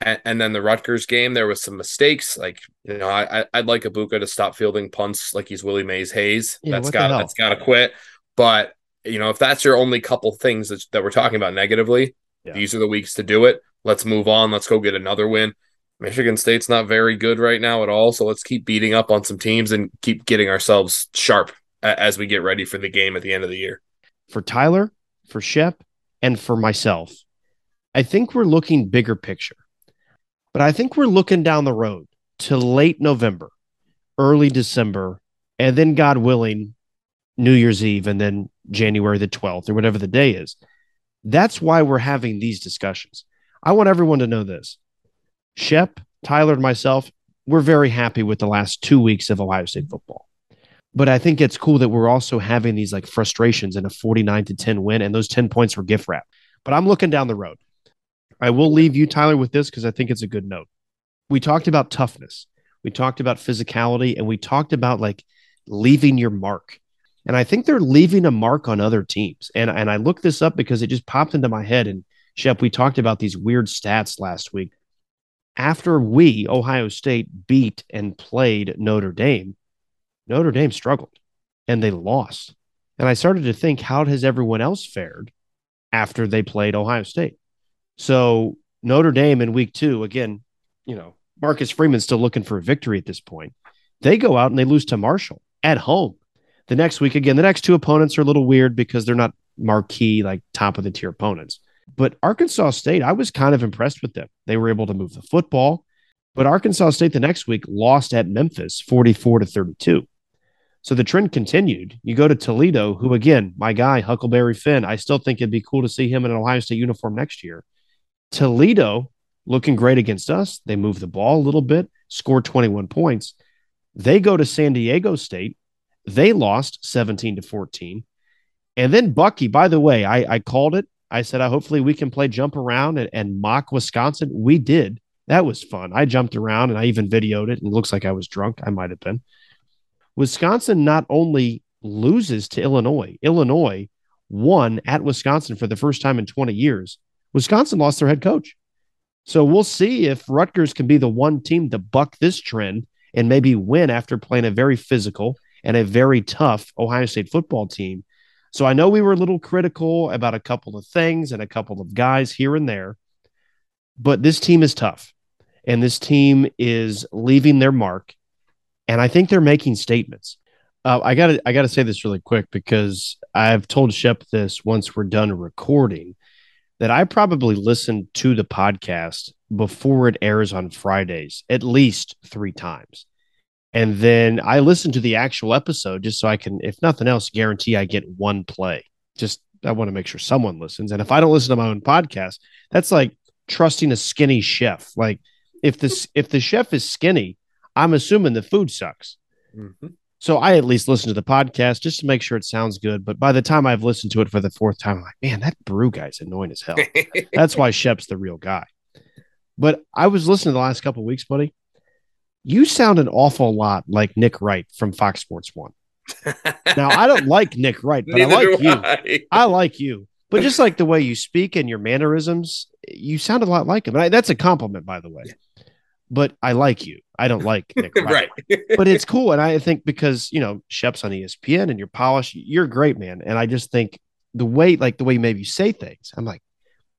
And, and then the Rutgers game, there was some mistakes. Like you know, I I'd like Abuka to stop fielding punts like he's Willie Mays Hayes. Yeah, that's got that's got to quit. But you know, if that's your only couple things that, that we're talking about negatively, Yeah. these are the weeks to do it. Let's move on. Let's go get another win. Michigan State's not very good right now at all, so let's keep beating up on some teams and keep getting ourselves sharp as we get ready for the game at the end of the year. for Tyler, for Schepp, and for myself, I think we're looking bigger picture. But I think we're looking down the road to late November, early December, and then God willing, New Year's Eve, and then January the 12th or whatever the day is. That's why we're having these discussions. I want everyone to know this. Schepp, Tyler, and myself, we're very happy with the last two weeks of Ohio State football but I think it's cool that we're also having these like frustrations in a 49 to 10 win, and those 10 points were gift wrap. But I'm looking down the road. I will leave you, Tyler, with this because I think it's a good note. We talked about toughness, we talked about physicality, and we talked about like leaving your mark. And I think they're leaving a mark on other teams. And, and I looked this up because it just popped into my head. And Schepp, we talked about these weird stats last week. After we, Ohio State, beat and played Notre Dame, Notre Dame struggled and they lost. And I started to think, how has everyone else fared after they played Ohio State? So Notre Dame in week two, again, you know, Marcus Freeman's still looking for a victory at this point. They go out and they lose to Marshall at home. The next week, again, the next two opponents are a little weird because they're not marquee, like top of the tier opponents. But Arkansas State, I was kind of impressed with them. They were able to move the football. But Arkansas State the next week lost at Memphis 44 to 32. So the trend continued. You go to Toledo, who again, my guy, Huckleberry Finn, I still think it'd be cool to see him in an Ohio State uniform next year. Toledo looking great against us. They move the ball a little bit, score 21 points. They go to San Diego State. They lost 17 to 14. And then Bucky, by the way, I, I called it. I said, I hopefully we can play jump around and, and mock Wisconsin. We did. That was fun. I jumped around and I even videoed it and it looks like I was drunk. I might have been. Wisconsin not only loses to Illinois, Illinois won at Wisconsin for the first time in 20 years. Wisconsin lost their head coach. So we'll see if Rutgers can be the one team to buck this trend and maybe win after playing a very physical and a very tough Ohio State football team. So I know we were a little critical about a couple of things and a couple of guys here and there, but this team is tough and this team is leaving their mark. And I think they're making statements. Uh, I got to I got to say this really quick because I've told Schepp this once we're done recording that I probably listen to the podcast before it airs on Fridays at least three times. And then I listen to the actual episode just so I can, if nothing else, guarantee I get one play. Just I want to make sure someone listens. And if I don't listen to my own podcast, that's like trusting a skinny chef. Like if this if the chef is skinny, I'm assuming the food sucks. Mm-hmm. So I at least listen to the podcast just to make sure it sounds good. But by the time I've listened to it for the fourth time, I'm like, man, that Bru guy's annoying as hell. [laughs] That's why Schepp's the real guy. But I was listening the last couple weeks, buddy. You sound an awful lot like Nick Wright from Fox Sports One. now I don't like Nick Wright, but I like you. I. I. like you. But just like the way you speak and your mannerisms, you sound a lot like him. And I, that's a compliment, by the way but I like you. I don't like Nick [laughs] right. but it's cool. And I think because, you know, Schepp's on ESPN and you're polished, you're great, man. And I just think the way, like the way maybe you say things, I'm like,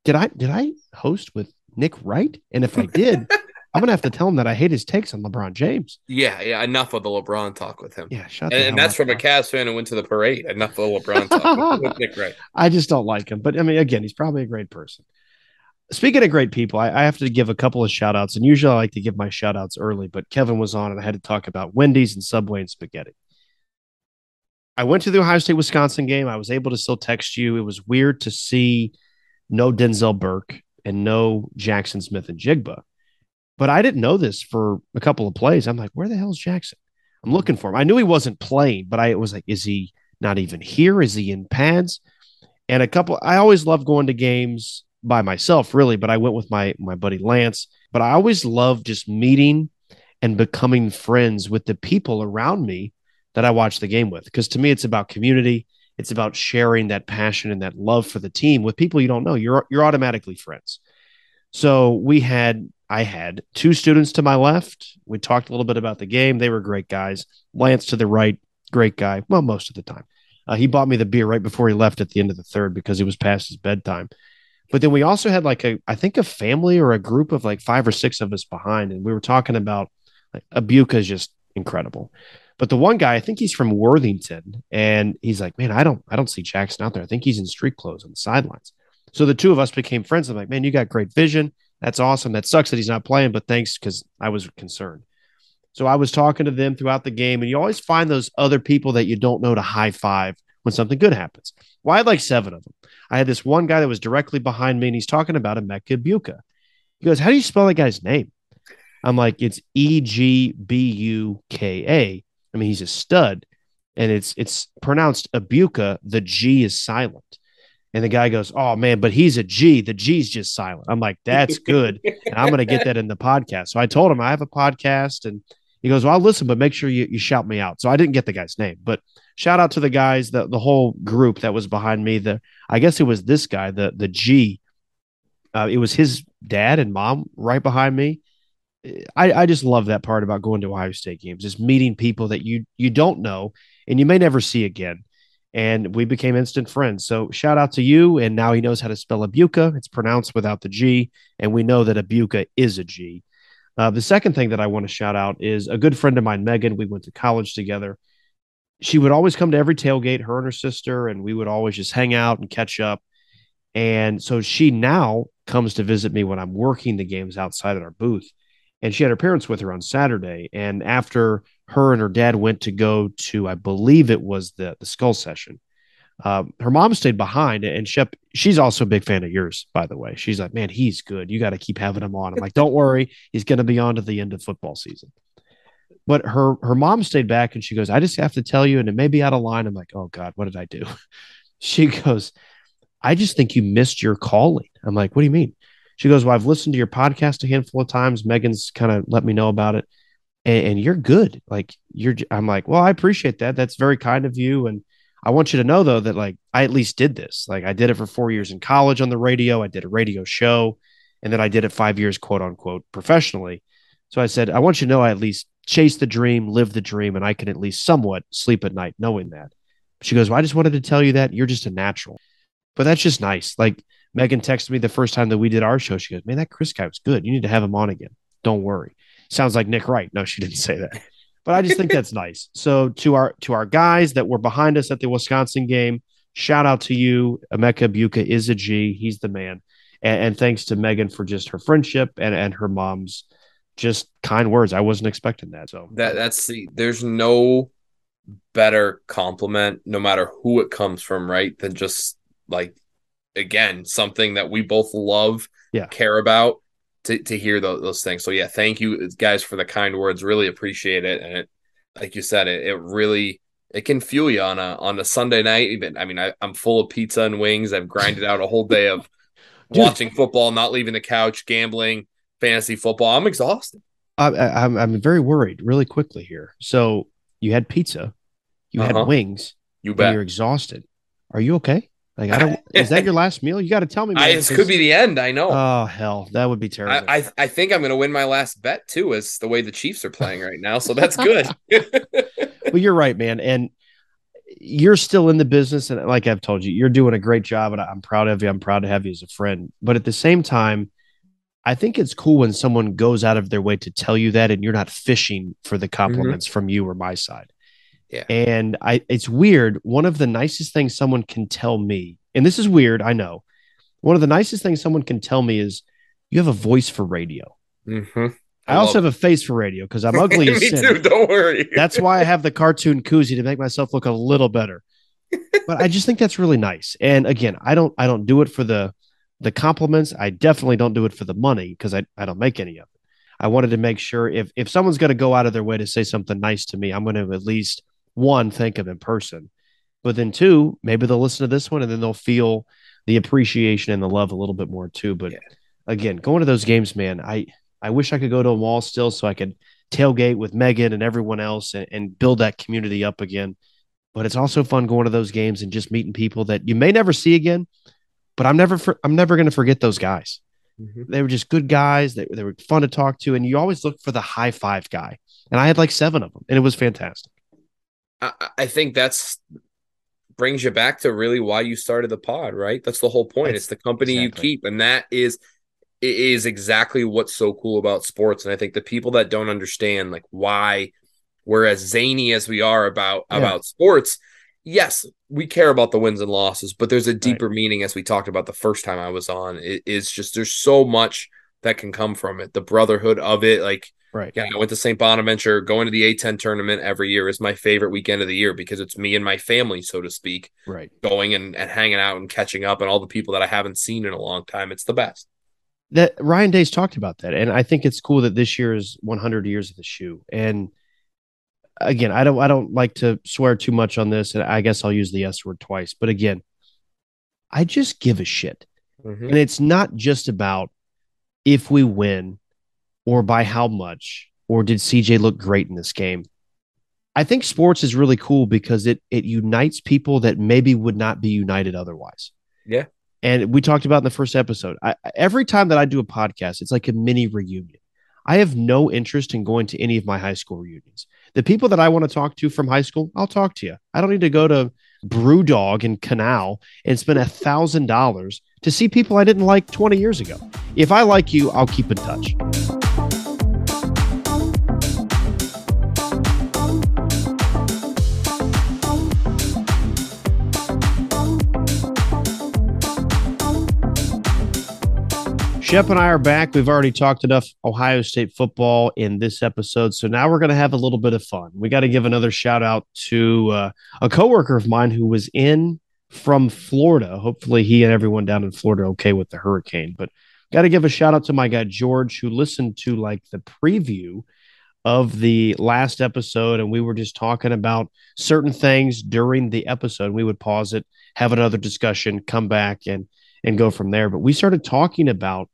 did I, did I host with Nick Wright? And if I did, [laughs] I'm gonna have to tell him that I hate his takes on LeBron James. Yeah, yeah. Enough of the LeBron talk with him. Yeah, shut. And, and that's from a Cavs fan who went to the parade. Enough of the LeBron talk with, with [laughs] Nick Wright. I just don't like him. But I mean, again, he's probably a great person. Speaking of great people, I, I, have to give a couple of shout outs, and usually I like to give my shout outs early, but Kevin was on and I had to talk about Wendy's and Subway and spaghetti. I went to the Ohio State Wisconsin game. I was able to still text you. It was weird to see no Denzel Burke and no Jackson Smith-Njigba. But I didn't know this for a couple of plays. I'm like, where the hell is Jackson? I'm looking for him. I knew he wasn't playing, but I was like, is he not even here? Is he in pads? And a couple, I always love going to games by myself really, but I went with my my buddy Lance. But I always love just meeting and becoming friends with the people around me that I watch the game with. Because to me, it's about community. It's about sharing that passion and that love for the team with people you don't know. You're you're automatically friends. So we had I had two students to my left. We talked a little bit about the game. They were great guys. Lance to the right, great guy. Well, most of the time. Uh, he bought me the beer right before he left at the end of the third because he was past his bedtime. But then we also had like a, I think a family or a group of like five or six of us behind, and we were talking about like Abuka is just incredible. But the one guy, I think he's from Worthington, and he's like, man, I don't, I don't see Jackson out there. I think he's in street clothes on the sidelines. So the two of us became friends. I'm like, man, you got great vision. That's awesome. That sucks that he's not playing, but thanks because I was concerned. So I was talking to them throughout the game, and you always find those other people that you don't know to high five when something good happens. Well, I had like seven of them. I had this one guy that was directly behind me, and he's talking about Emeka Egbuka. He goes, How do you spell that guy's name? I'm like, It's E G B U K A. I mean, he's a stud, and it's it's pronounced Abuka. The G is silent. And the guy goes, Oh man, but he's a G. The G's just silent. I'm like, That's [laughs] good. and I'm going to get that in the podcast. So I told him I have a podcast. And he goes, Well, I'll listen, but make sure you, you shout me out. So I didn't get the guy's name, but shout out to the guys, the the whole group that was behind me. The I guess it was this guy, the the G. Uh, it was his dad and mom right behind me. I, I just love that part about going to Ohio State games, just meeting people that you you don't know and you may never see again. And we became instant friends. So shout out to you. And now he knows how to spell Abuka. It's pronounced without the G, and we know that Abuka is a G. Uh, the second thing that I want to shout out is a good friend of mine, Megan. We went to college together she would always come to every tailgate, her and her sister, and we would always just hang out and catch up. And so she now comes to visit me when I'm working the games outside at our booth. And she had her parents with her on Saturday. And after her and her dad went to go to, I believe it was the the skull session. Uh, her mom stayed behind, and Schepp, she's also a big fan of yours, by the way. She's like, "Man, he's good. You got to keep having him on." I'm like, "Don't worry, he's going to be on to the end of football season." But her her mom stayed back, and she goes, "I just have to tell you, and it may be out of line." I'm like, "Oh God, what did I do?" [laughs] She goes, "I just think you missed your calling." I'm like, "What do you mean?" She goes, "Well, I've listened to your podcast a handful of times. Megan's kind of let me know about it." and, and you're good. Like you're, I'm like, well, I appreciate that. That's very kind of you. And I want you to know though that like I at least did this. Like I did it for four years in college on the radio. I did a radio show, and then I did it five years, quote unquote, professionally. So I said, I want you to know I at least chase the dream, live the dream, and I can at least somewhat sleep at night knowing that. She goes, well, I just wanted to tell you that you're just a natural. But that's just nice. Like Megan texted me the first time that we did our show. She goes, Man, that Chris guy was good. You need to have him on again. Don't worry. Sounds like Nick Wright. No, she didn't say that. But I just think that's [laughs] nice. So to our to our guys that were behind us at the Wisconsin game, shout out to you. Emeka Buka is a G. He's the man. And, and thanks to Megan for just her friendship and, and her mom's just kind words. I wasn't expecting that. So that that's the there's no better compliment, no matter who it comes from, right? Than just like again, something that we both love, yeah. care about to, to hear those, those things. So yeah, thank you guys for the kind words. Really appreciate it. And it, like you said, it, it really it can fuel you on a on a Sunday night. Even I mean, I, I'm full of pizza and wings. I've grinded out a whole day of [laughs] watching football, not leaving the couch, gambling, fantasy football. I'm exhausted. I, I'm I'm very worried. Really quickly here. So you had pizza, you Uh-huh. had wings, You bet. you're exhausted. Are you okay? Like I don't. [laughs] is that your last meal? You got to tell me. I, this could be the end. I know. Oh hell, that would be terrible. I, I I think I'm going to win my last bet too, as the way the Chiefs are playing right now. So that's good. [laughs] [laughs] well, you're right, man, and you're still in the business, and like I've told you, you're doing a great job, and I'm proud of you. I'm proud to have you as a friend. But at the same time, I think it's cool when someone goes out of their way to tell you that, and you're not fishing for the compliments mm-hmm. from you or my side. Yeah. And I, it's weird. One of the nicest things someone can tell me, and this is weird, I know. One of the nicest things someone can tell me is you have a voice for radio. Mhm. I, also have a face for radio because I'm ugly [laughs] as Me sin. too. Don't worry. That's why I have the cartoon koozie to make myself look a little better. [laughs] But I just think that's really nice. And again, I don't I don't do it for the the compliments. I definitely don't do it for the money because I, I don't make any of it. I wanted to make sure if if someone's going to go out of their way to say something nice to me, I'm going to at least one think of in person. But then two, maybe they'll listen to this one and then they'll feel the appreciation and the love a little bit more too. But Yeah. again, going to those games, man, I I wish I could go to a all still so I could tailgate with Megan and everyone else and, and build that community up again. But it's also fun going to those games and just meeting people that you may never see again. But I'm never for, I'm never going to forget those guys. Mhm. They were just good guys. They, they were fun to talk to, and you always look for the high five guy. And I had like seven of them, and it was fantastic. I, I think that's brings you back to really why you started the pod, right? That's the whole point. That's- it's the company exactly. you keep, and that is exactly what's so cool about sports. And I think the people that don't understand like why we're as zany as we are about Yeah. about sports, yes, we care about the wins and losses, but there's a deeper meaning as we talked about the first time I was on. It is just there's so much that can come from it. The brotherhood of it, like Right. yeah, I went to St. Bonaventure. Going to the A10 tournament every year is my favorite weekend of the year because it's me and my family, so to speak, Right. going and, and hanging out and catching up and all the people that I haven't seen in a long time. It's the best. That Ryan Day's talked about that, and I think it's cool that this year is 100 years of the shoe. And again, I don't I don't like to swear too much on this, and I guess I'll use the S word twice. But again, I just give a shit. Mhm. And it's not just about if we win or by how much or did CJ look great in this game. I think sports is really cool because it it unites people that maybe would not be united otherwise. Yeah. And we talked about in the first episode. I, every time that I do a podcast, it's like a mini reunion. I have no interest in going to any of my high school reunions. The people that I want to talk to from high school, I'll talk to you. I don't need to go to Brewdog and Canal and spend a thousand dollars to see people I didn't like 20 years ago. If I like you, I'll keep in touch. Schepp and I are back. We've already talked enough Ohio State football in this episode, so now we're going to have a little bit of fun. We got to give another shout out to uh, a coworker of mine who was in from Florida. Hopefully, he and everyone down in Florida are okay with the hurricane. But got to give a shout out to my guy George, who listened to like the preview of the last episode, and we were just talking about certain things during the episode. We would pause it, have another discussion, come back, and and go from there. But we started talking about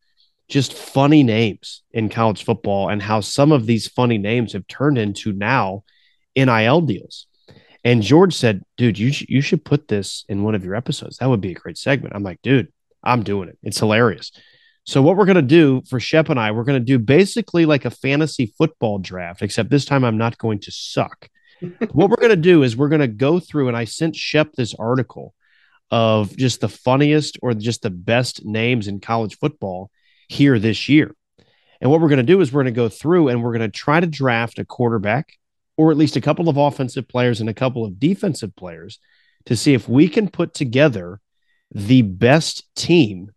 just funny names in college football and how some of these funny names have turned into now NIL deals. And George said, "Dude, you sh- you should put this in one of your episodes. That would be a great segment." I'm like, "Dude, I'm doing it. It's hilarious." So what we're gonna do for Schepp and I, we're gonna do basically like a fantasy football draft, except this time I'm not going to suck. [laughs] what we're gonna do is we're gonna go through, and I sent Schepp this article of just the funniest or just the best names in college football here this year. And what we're going to do is we're going to go through and we're going to try to draft a quarterback or at least a couple of offensive players and a couple of defensive players to see if we can put together the best team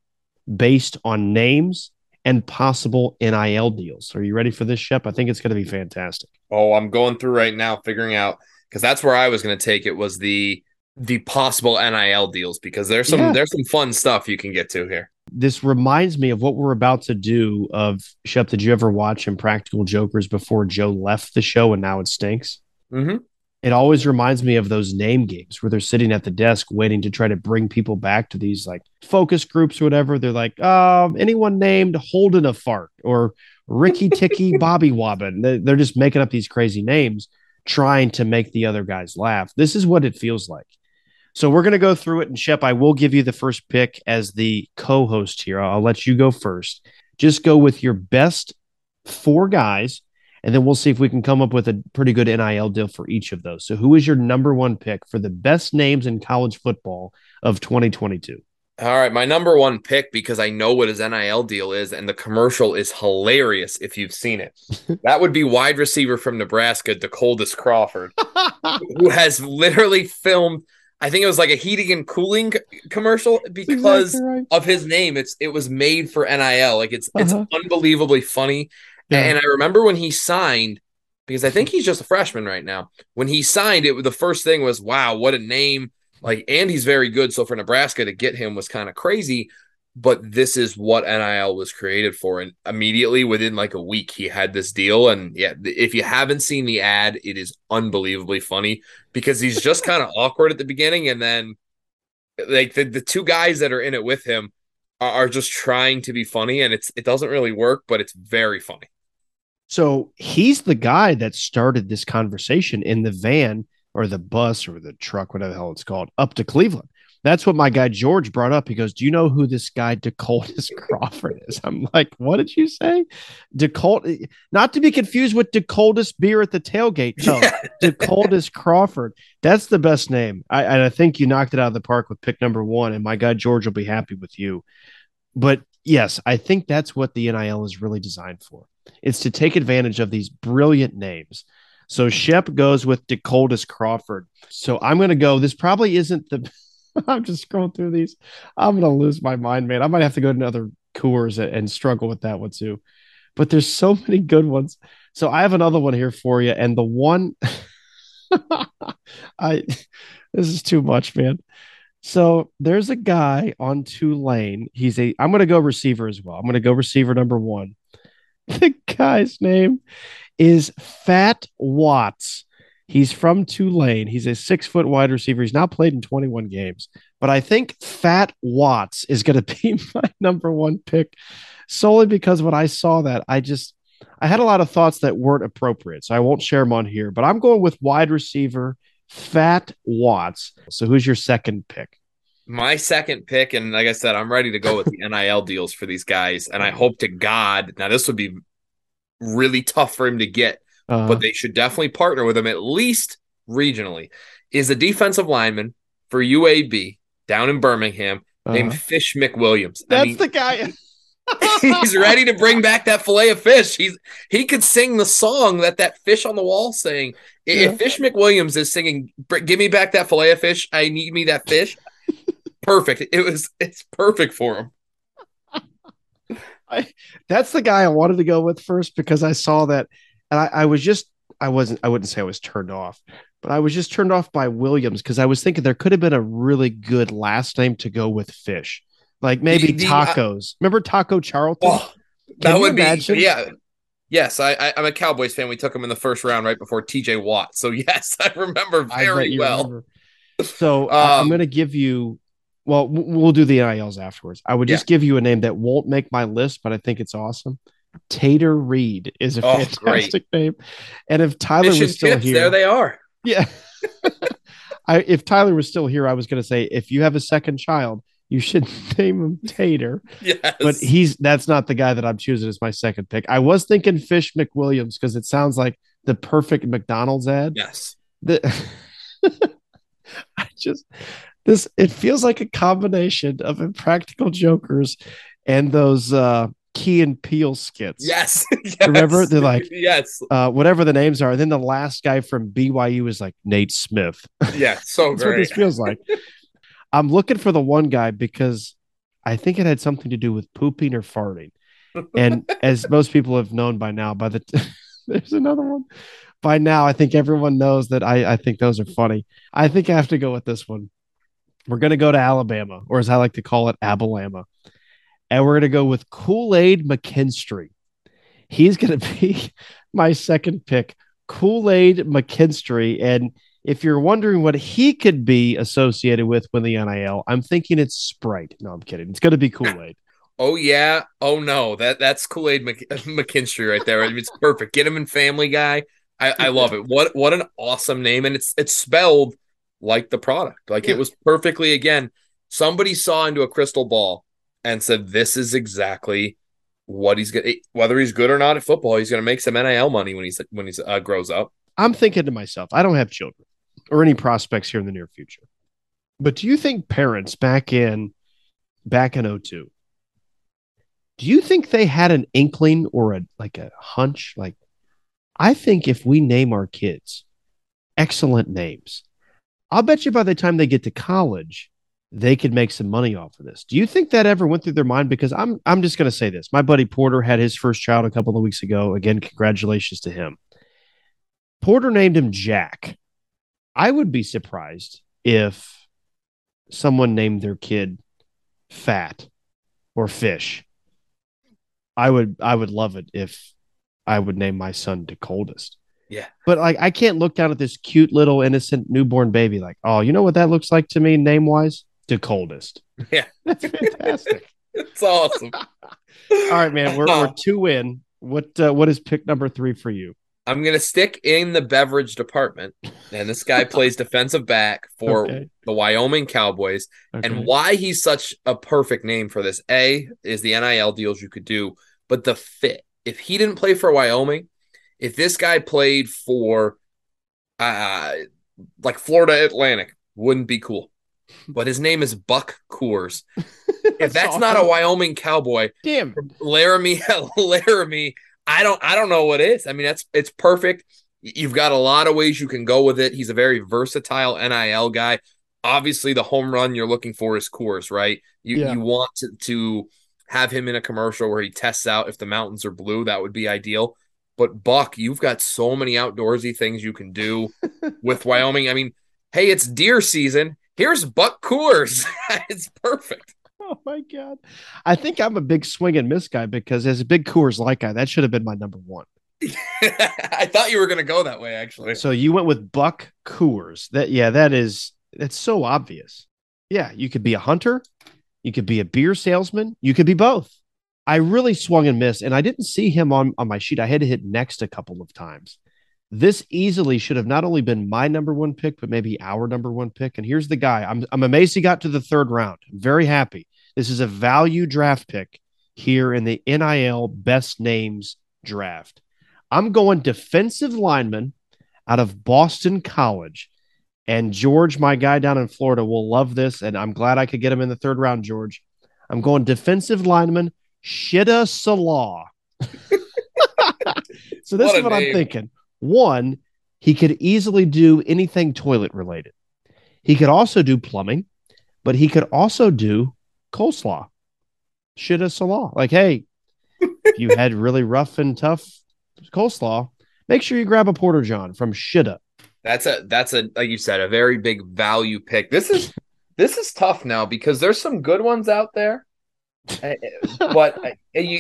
based on names and possible NIL deals. Are you ready for this, Schepp? I think it's going to be fantastic. Oh, I'm going through right now, figuring out because that's where I was going to take it was the the possible NIL deals because there's some yeah. there's some fun stuff you can get to here. This reminds me of what we're about to do. Of Schepp, did you ever watch Impractical Jokers before Joe left the show and now it stinks? Mm-hmm. It always reminds me of those name games where they're sitting at the desk waiting to try to bring people back to these like focus groups or whatever. They're like, um, anyone named Holden a fart or Ricky [laughs] Ticky Bobby Wobbin. They're just making up these crazy names, trying to make the other guys laugh. This is what it feels like. So we're going to go through it. And Schepp, I will give you the first pick as the co host here. I'll let you go first. Just go with your best four guys, and then we'll see if we can come up with a pretty good NIL deal for each of those. So, who is your number one pick for the best names in college football of 2022? All right, my number one pick because I know what his NIL deal is, and the commercial is hilarious if you've seen it. [laughs] that would be wide receiver from Nebraska, DeColdest Crawford, who has literally filmed I think it was like a heating and cooling commercial because exactly right. of his name. It's it was made for NIL. Like it's uh-huh. it's unbelievably funny. Yeah. And I remember when he signed because I think he's just a freshman right now. When he signed it, the first thing was, "Wow, what a name!" Like, and he's very good. So for Nebraska to get him was kind of crazy but this is what NIL was created for. And immediately within like a week, he had this deal. And yeah, if you haven't seen the ad, it is unbelievably funny because he's just [laughs] kind of awkward at the beginning. And then like the, the two guys that are in it with him are, are just trying to be funny. And it's, it doesn't really work, but it's very funny. So he's the guy that started this conversation in the van or the bus or the truck, whatever the hell it's called, up to Cleveland. That's what my guy George brought up. He goes, Do you know who this guy DeColdest [laughs] Crawford is? I'm like, What did you say? DeCold, eh, not to be confused with DeColdest beer at the tailgate. No, [laughs] DeColdest Crawford. That's the best name. I, and I think you knocked it out of the park with pick number one. And my guy George will be happy with you. But yes, I think that's what the NIL is really designed for. It's to take advantage of these brilliant names. So Schepp goes with DeColdest Crawford. So I'm going to go. This probably isn't the [laughs] [laughs] I'm just scrolling through these. I'm gonna lose my mind, man. I might have to go to another Coors and struggle with that one too. But there's so [laughs] many good ones. So I have another one here for you, and the one [laughs] I this is too much, man. So there's a guy on Tulane. He's a I'm gonna go receiver as well. I'm gonna go receiver number one. The guy's name is Fat Watts. He's from Tulane. He's a six foot wide receiver. He's now played in 21 games. But I think Fat Watts is going [laughs] to be my number one pick solely because when I saw that, I just, I had a lot of thoughts that weren't appropriate. So I won't share them on here, but I'm going with wide receiver Fat Watts. So who's your second pick? My second pick, and like I said, I'm ready to go with the [laughs] NIL deals for these guys. And I hope to God, now this would be really tough for him to get uh-huh. but they should definitely partner with him at least regionally. Is a defensive lineman for UAB down in Birmingham uh-huh. named Fish McWilliams. That's I mean, the guy. [laughs] [laughs] he's ready to bring back that fillet of fish. He's he could sing the song that that fish on the wall sang. Yeah. If Fish McWilliams is singing, "Give me back that fillet of fish," I need me that fish. [laughs] perfect. It was. It's perfect for him. I, that's the guy I wanted to go with first because I saw that, and I, I was just I wasn't I wouldn't say I was turned off, but I was just turned off by Williams because I was thinking there could have been a really good last name to go with Fish, like maybe The- the, uh, tacos. Remember Taco Charlton? Oh, that would be imagine? yeah. Yes, I, I, I'm a Cowboys fan. We took him in the first round right before T.J. Watt. So [laughs] yes, I remember very you well. remember. So I- I'm Um, going to give you. Well, we'll do the NILs afterwards. I would just give you a name that won't make my list, but I think it's awesome. Tater Reed is a Oh, fantastic name, and if Tyler and was still chips, here, there they are. yeah. [laughs] I if Tyler was still here, I was going to say if you have a second child, you should [laughs] name him Tater. Yes, But he's that's not the guy that I'm choosing as my second pick. I was thinking Fish McWilliams because it sounds like the perfect McDonald's ad. yes, The, [laughs] I just this it feels like a combination of Impractical Jokers and those uh Key and Peele skits. yes, [laughs] yes. Remember? They're like- yes, Uh, whatever the names are. And then the last guy from BYU is like Nate Smith. [laughs] yeah, so That's what this feels like. [laughs] I'm looking for the one guy because I think it had something to do with pooping or farting. And as most people have known by now, by the t- there's another one. By now, I think everyone knows that I, I think those are funny. I think I have to go with this one. We're gonna go to Alabama, or as I like to call it, Abalama. And we're gonna go with Kool-Aid McKinstry. He's gonna [laughs] be my second pick. Kool-Aid McKinstry. And if you're wondering what he could be associated with when the NIL, I'm thinking it's Sprite. No, I'm kidding. It's going to be Kool Aid. [laughs] Oh yeah, oh no, that that's Kool Aid Mc, [laughs] McKinstry right there. I mean, it's perfect. Get him in Family Guy. I, I love it. What what an awesome name, and it's it's spelled like the product. Like Yeah. it was perfectly. Again, somebody saw into a crystal ball and said, "This is exactly what he's gonna. Whether he's good or not at football, he's gonna make some NIL money when he's when he's uh, grows up." I'm thinking to myself, I don't have children or any prospects here in the near future. But do you think parents back in back in 02, do you think they had an inkling or a like a hunch? Like, I think if we name our kids excellent names, I'll bet you by the time they get to college, they could make some money off of this. Do you think that ever went through their mind? Because I'm I'm just gonna say this. My buddy Porter had his first child a couple of weeks ago. Again, congratulations to him. Porter named him Jack. I would be surprised if someone named their kid Fat or Fish. I would I would love it if I would name my son to coldest. Yeah. But like I can't look down at this cute little innocent newborn baby like, oh, you know what that looks like to me name wise? To coldest. Yeah. [laughs] That's fantastic. It's awesome. [laughs] All right, man. We're we're two in. What uh, what is pick number three for you? I'm gonna stick in the beverage department, and this guy [laughs] plays defensive back for Okay. the Wyoming Cowboys. Okay. And why he's such a perfect name for this, A, is the NIL deals you could do, but the fit. If he didn't play for Wyoming, if this guy played for uh like Florida Atlantic, wouldn't be cool. But his name is Buck Coors. [laughs] If that's not a. Wyoming cowboy, damn. Laramie, [laughs] Laramie. I don't I don't know what is. I mean, that's it's perfect. You've got a lot of ways you can go with it. He's a very versatile NIL guy. Obviously, the home run you're looking for is Coors, right? You Yeah. you want to, to have him in a commercial where he tests out if the mountains are blue. That would be ideal. But Buck, you've got so many outdoorsy things you can do [laughs] with Wyoming. I mean, hey, it's deer season. Here's Buck Coors. [laughs] it's perfect. Oh my god! I think I'm a big swing and miss guy because as a big Coors Light guy, that should have been my number one. [laughs] I thought you were going to go that way, actually. So you went with Buck Coors. That yeah, that is that's so obvious. Yeah, you could be a hunter, you could be a beer salesman, you could be both. I really swung and missed, and I didn't see him on on my sheet. I had to hit next a couple of times. This easily should have not only been my number one pick, but maybe our number one pick. And here's the guy. I'm I'm amazed he got to the third round. I'm very happy. This is a value draft pick here in the NIL best names draft. I'm going defensive lineman out of Boston College. And George, my guy down in Florida, will love this. And I'm glad I could get him in the third round, George. I'm going defensive lineman, Shitta Sillah. [laughs] so this What is what I'm thinking. One, he could easily do anything toilet related. He could also do plumbing, but he could also do coleslaw. Shitta Sillah. Like, hey, if you had really rough and tough coleslaw, make sure you grab a porter john from Shitta. That's a that's a like you said a very big value pick. This is this is tough now because there's some good ones out there, but I,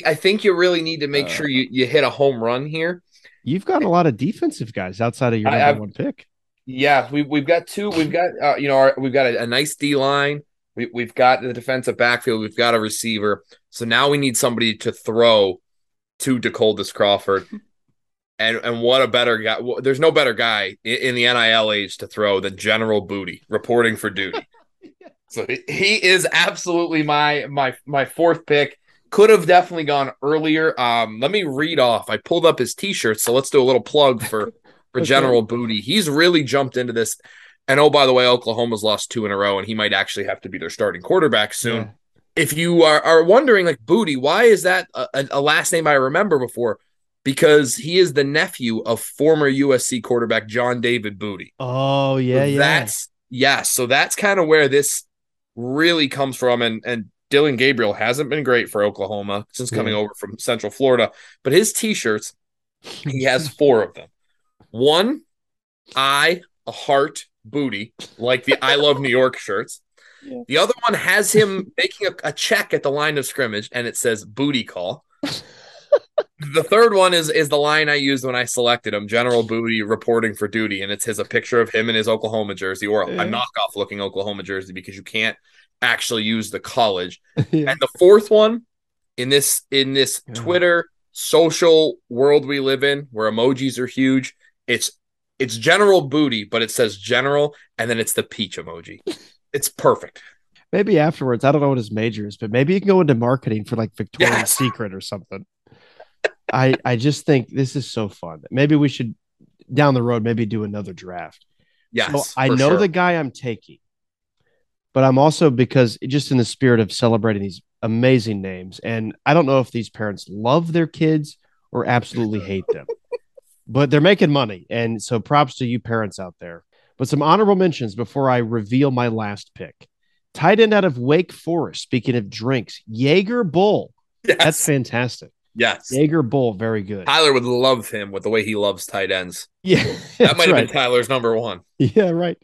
I think you really need to make Uh. sure you you hit a home run here. You've got a lot of defensive guys outside of your I- number one pick. Yeah, we we've got two. We've got uh, you know our, we've got a, a nice D line. We we've got the defensive backfield. We've got a receiver. So now we need somebody to throw to DeColdest Crawford. [laughs] And and what a better guy! There's no better guy in, in the NIL age to throw than General Booty reporting for duty. [laughs] so he- he is absolutely my my my fourth pick. Could have definitely gone earlier. Um, let me read off. I pulled up his T-shirt, so let's do a little plug for [laughs] for Okay. General Booty. He's really jumped into this. And oh, by the way, Oklahoma's lost two in a row, and he might actually have to be their starting quarterback soon. Yeah. If you are, are wondering, like Booty, why is that a, a- last name I remember before? Because he is the nephew of former USC quarterback John David Booty. Oh yeah, So yeah. That's yes. So that's kind of where this really comes from. And and Dillon Gabriel hasn't been great for Oklahoma since coming Yeah. over from Central Florida. But his t-shirts, he has [laughs] four of them. One, I, a heart, booty, like the I love New York shirts. Yeah. The other one has him making a, a check at the line of scrimmage and it says booty call. the third one is is the line I used when I selected him, General Booty reporting for duty, and it's his a picture of him in his Oklahoma jersey or a, Yeah. a knockoff looking Oklahoma jersey because you can't actually use the college. [laughs] Yeah. And the fourth one in this in this Yeah. Twitter social world we live in where emojis are huge, it's it's General Booty, but it says General and then it's the peach emoji. [laughs] It's perfect. Maybe afterwards, I don't know what his major is, but maybe you can go into marketing for like Victoria's Yes. Secret or something. [laughs] I I just think this is so fun. Maybe we should down the road maybe do another draft. Yes. So I know sure. the guy I'm taking, but I'm also because just in the spirit of celebrating these amazing names, and I don't know if these parents love their kids or absolutely hate them, [laughs] but they're making money, and so props to you parents out there. But some honorable mentions before I reveal my last pick. Tight end out of Wake Forest. Speaking of drinks, Jaeger Bull. yes. That's fantastic. yes. Jaeger Bull, very good. Tyler would love him with the way he loves tight ends. Yeah, That [laughs] might have right. been Tyler's number one. Yeah, right.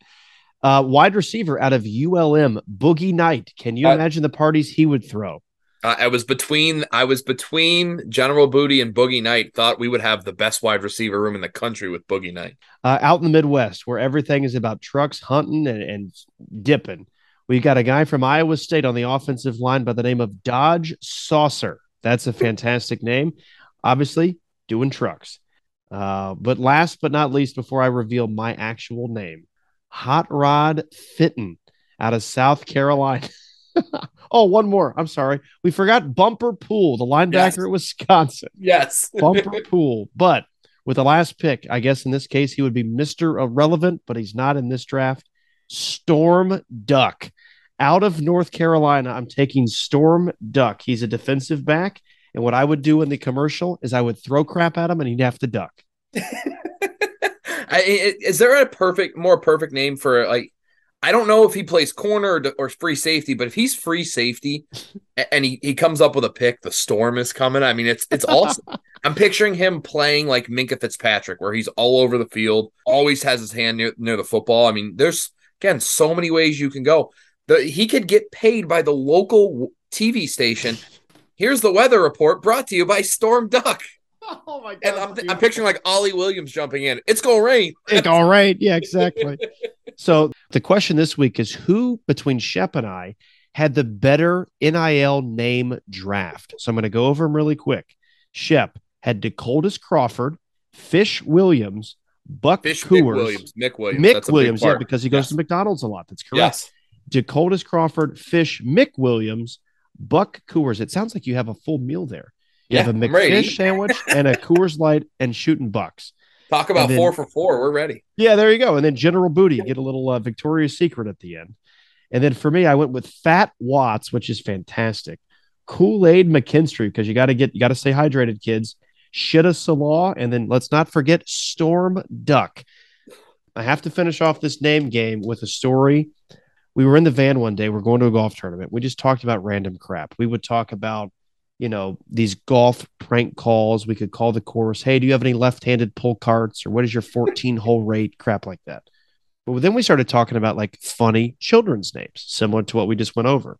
Uh, wide receiver out of ULM, Boogie Knight. Can you Uh, imagine the parties he would throw? Uh, I was between I was between General Booty and Boogie Knight. Thought we would have the best wide receiver room in the country with Boogie Knight. Uh, out in the Midwest, where everything is about trucks, hunting, and, and dipping, we got a guy from Iowa State on the offensive line by the name of Dodge Saucer. That's a fantastic name. Obviously, doing trucks. Uh, but last but not least, before I reveal my actual name, Hot Rod Fitton out of South Carolina. [laughs] oh, one more. I'm sorry. We forgot Bumper Pool, the linebacker Yes. at Wisconsin. Yes. [laughs] Bumper [laughs] Pool. But with the last pick, I guess in this case, he would be Mr. Irrelevant, but he's not in this draft. Storm Duck. Out of North Carolina, I'm taking Storm Duck. He's a defensive back. And what I would do in the commercial is I would throw crap at him and he'd have to duck. I, is there a perfect, more perfect name for like? I don't know if he plays corner or, or free safety, but if he's free safety and he, he comes up with a pick, the storm is coming. I mean, it's it's awesome. [laughs] I'm picturing him playing like Minkah Fitzpatrick, where he's all over the field, always has his hand near near the football. I mean, there's again so many ways you can go. The, he could get paid by the local TV station. Here's the weather report brought to you by Storm Duck. [laughs] Oh my And I'm, I'm picturing like Ollie Williams jumping in. It's gonna rain. Like, all right. Yeah, exactly. [laughs] so the question this week is who between Schepp and I had the better NIL name draft? So I'm going to go over them really quick. Schepp had DeColdest Crawford, Fish Williams, Buck Fish Mick Coors, Williams. Mick Williams. Mick That's Williams, yeah, because he goes Yes. to McDonald's a lot. That's correct. Yes. DeColdest Crawford, Fish, Mick Williams, Buck Coors. It sounds like you have a full meal there. You Yeah, have a McFish sandwich [laughs] and a Coors Light and shooting bucks. Talk about then- four for four. We're ready. Yeah, there you go. And then General Booty, get a little uh, Victoria's Secret at the end. And then for me, I went with Fat Watts, which is fantastic. Kool Aid McKinstry, because you got to get, you got to stay hydrated, kids. Shitta Sillah, and then let's not forget Storm Duck. I have to finish off this name game with a story. We were in the van one day. We're going to a golf tournament. We just talked about random crap. We would talk about, you know, these golf prank calls. We could call the course, hey, do you have any left handed pull carts or what is your 14 hole rate? Crap like that. But then we started talking about like funny children's names, similar to what we just went over.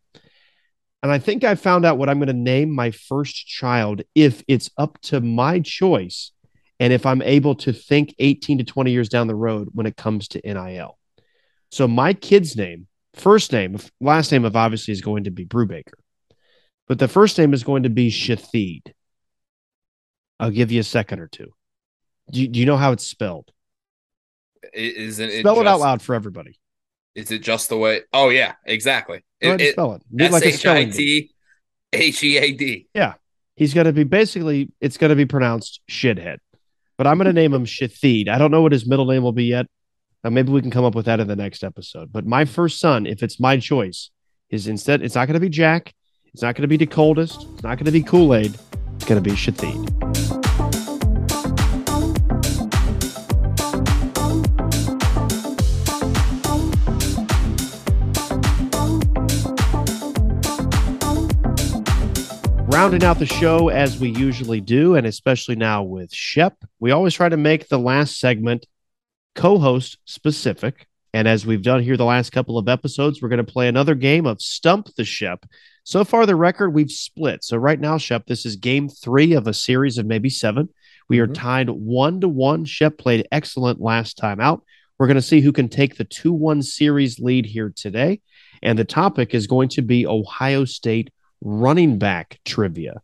And I think I found out what I'm going to name my first child if it's up to my choice and if I'm able to think 18 to 20 years down the road when it comes to NIL. So my kid's name, first name, last name of obviously is going to be Brubaker, but the first name is going to be Shathid. I'll give you a second or two. Do you, do you know how it's spelled? Isn't it Spell it just- out loud for everybody. Is it just the way? Oh yeah, exactly. And It- spell it. it- Do like a spelling bee. S-H-I-T H-E-A-D. He's going to be basically, it's going to be pronounced shithead, but I'm going to name him Shathid. I don't know what his middle name will be yet. Uh, maybe we can come up with that in the next episode. But my first son, if it's my choice, is instead, it's not going to be Jack. It's not going to be the coldest. It's not going to be Kool Aid. It's going to be Shathid. Rounding out the show as we usually do, and especially now with Schepp, we always try to make the last segment co host specific. And as we've done here the last couple of episodes, we're going to play another game of Stump the Schepp. So far, the record we've split. So, right now, Schepp, this is game three of a series of maybe seven. We are Mhm. tied one to one. Schepp played excellent last time out. We're going to see who can take the 2 1 series lead here today. And the topic is going to be Ohio State running back trivia.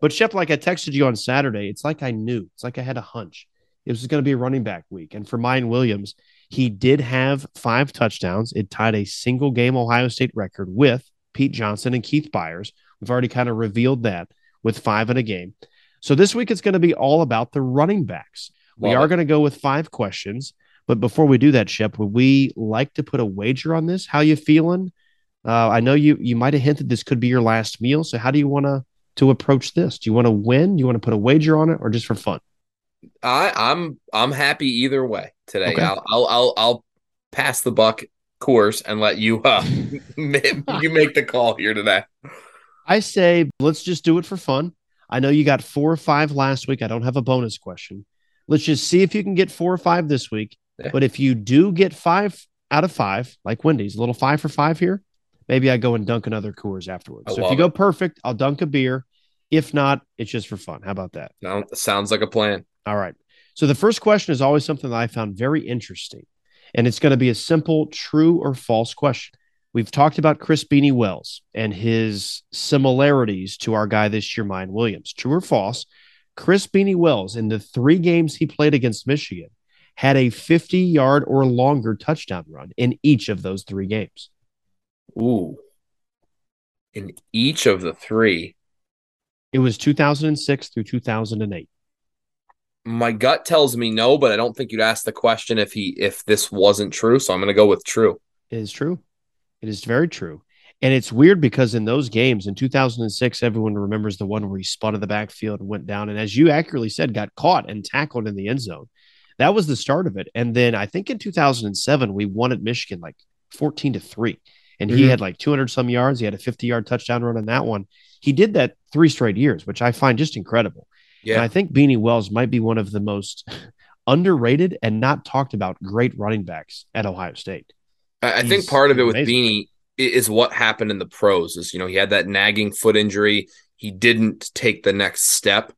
But Schepp, like I texted you on Saturday, it's like I knew. It's like I had a hunch. It was going to be a running back week. And for Miyan Williams, he did have five touchdowns. It tied a single game Ohio State record with Pete Johnson and Keith Byars. We've already kind of revealed that with five in a game. So this week it's going to be all about the running backs. We are going to go with five questions. But before we do that, Schepp, would we like to put a wager on this? How you feeling? Uh, I know you you might have hinted this could be your last meal. So how do you want to to approach this? Do you want to win? Do you want to put a wager on it, or just for fun? I, I'm I'm happy either way today. Okay. I'll, I'll I'll I'll pass the buck course and let you uh [laughs] you make the call here today. I say let's just do it for fun. I know you got four or five last week. I don't have a bonus question. Let's just see if you can get four or five this week. Yeah. But if you do get five out of five, like Wendy's, a little five for five here, maybe I go and dunk another Coors afterwards. I so if you go perfect, I'll dunk a beer. If not, it's just for fun. How about that? Sound, sounds like a plan. All right. So the first question is always something that I found very interesting, and it's going to be a simple true or false question. We've talked about Chris Beanie Wells and his similarities to our guy this year, Miyan Williams. True or false? Chris Beanie Wells, in the three games he played against Michigan, had a 50 yard or longer touchdown run in each of those three games. Ooh. In each of the three, It was 2006 through 2008. My gut tells me no, but I don't think you'd ask the question if he if this wasn't true. So I'm gonna go with true. It is true. It is very true. And it's weird because in those games in 2006, everyone remembers the one where he spun in the backfield and went down. And as you accurately said, got caught and tackled in the end zone. That was the start of it. And then I think in 2007, we won at Michigan like 14 to 3. And he Mhm. had like 200 some yards. He had a 50 yard touchdown run on that one. He did that three straight years, which I find just incredible. And Yeah. I think Beanie Wells might be one of the most underrated and not talked about great running backs at Ohio State. I, I think part of it with amazing. Beanie is what happened in the pros. Is you know he had that nagging foot injury. He didn't take the next step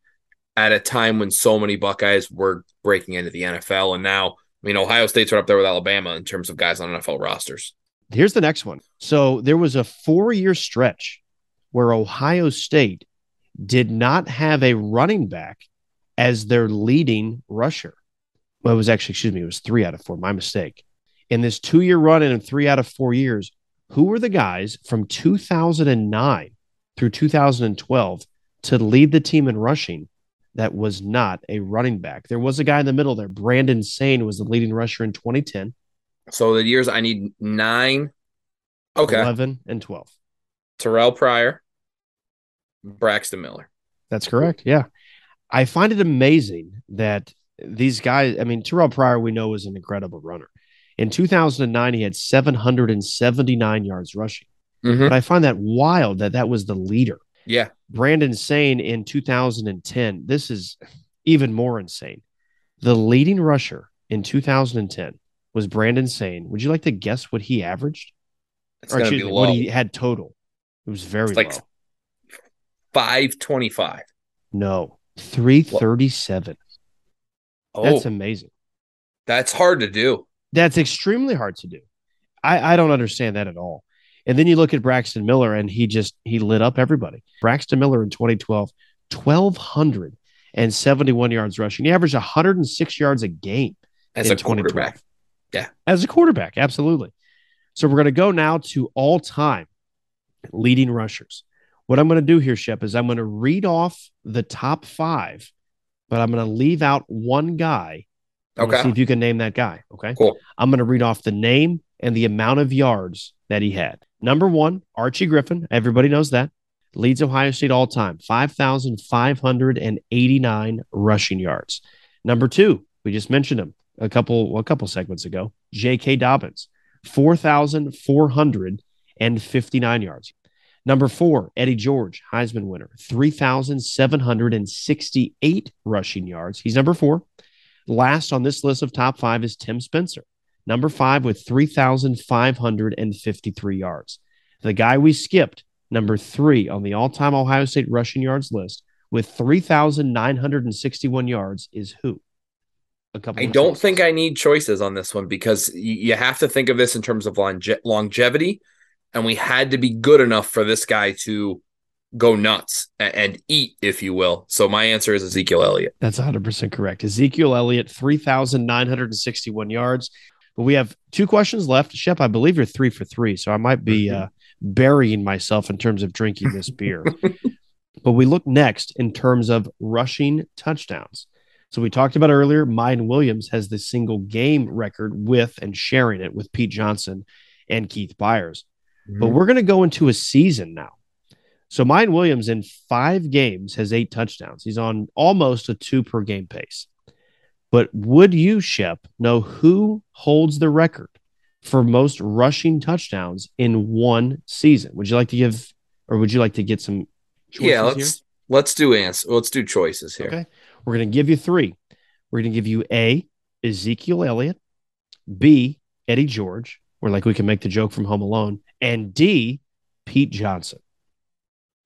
at a time when so many Buckeyes were breaking into the NFL, and now I mean Ohio State's right up there with Alabama in terms of guys on NFL rosters. Here's the next one. So there was a four year stretch where Ohio State did not have a running back as their leading rusher. Well, it was actually, excuse me, it was three out of four. My mistake. In this two year run and in three out of four years, who were the guys from 2009 through 2012 to lead the team in rushing that was not a running back? There was a guy in the middle there. Brandon Saine was the leading rusher in 2010, So the years I need nine. Okay, 11, and 12. Terrelle Pryor, Braxton Miller. That's correct. Yeah. I find it amazing that these guys, I mean, Terrelle Pryor, we know is an incredible runner. In 2009, he had 779 yards rushing. Mhm. But I find that wild that that was the leader. Yeah. Brandon Saine in 2010. This is even more insane. The leading rusher in 2010 was Brandon Saine. Would you like to guess what he averaged? It's or excuse be me, low. what he had total? It was very It's like low. Five twenty five. No, 337. Oh, That's amazing. that's, hard to do. That's extremely hard to do. I, I don't understand that at all. And then you look at Braxton Miller and he just he lit up everybody. Braxton Miller in 2012, 1271 yards rushing. He averaged 106 yards a game As a quarterback. Yeah. As a quarterback, absolutely. So we're going to go now to all-time leading rushers. What I'm going to do here, Schepp, is I'm going to read off the top five, but I'm going to leave out one guy. Okay. See if you can name that guy. Okay. Cool. I'm going to read off the name and the amount of yards that he had. Number one, Archie Griffin. Everybody knows that. Leads Ohio State all time, 5,589 rushing yards. Number two, we just mentioned him a couple a couple segments ago. J.K. Dobbins, 4,459 yards. Number four, Eddie George, Heisman winner, 3,768 rushing yards. He's number four. Last on this list of top five is Tim Spencer, number five with 3,553 yards. The guy we skipped, number three on the all time Ohio State rushing yards list with 3,961 yards, is who? A couple I don't choices. think I need choices on this one because you have to think of this in terms of longe- longevity, and we had to be good enough for this guy to go nuts and, eat, if you will. So my answer is Ezekiel Elliott. That's 100% correct. Ezekiel Elliott, 3,961 yards. But we have two questions left. Schepp, I believe you're three for three. So I might be Mhm. uh, burying myself in terms of drinking this [laughs] beer. but we look next in terms of rushing touchdowns. So we talked about earlier, Miyan Williams has the single game record with and sharing it with Pete Johnson and Keith Byars. But mm-hmm. we're going to go into a season now. So Miyan Williams in five games has eight touchdowns. He's on almost a two per game pace. But would you, Schepp, know who holds the record for most rushing touchdowns in one season? Would you like to give, or would you like to get some? Choices yeah, let's let's do answer. Let's do choices here. here? Okay, we're going to give you three. We're going to give you A. Ezekiel Elliott, B. Eddie George, or like we can make the joke from Home Alone, and D. Pete Johnson.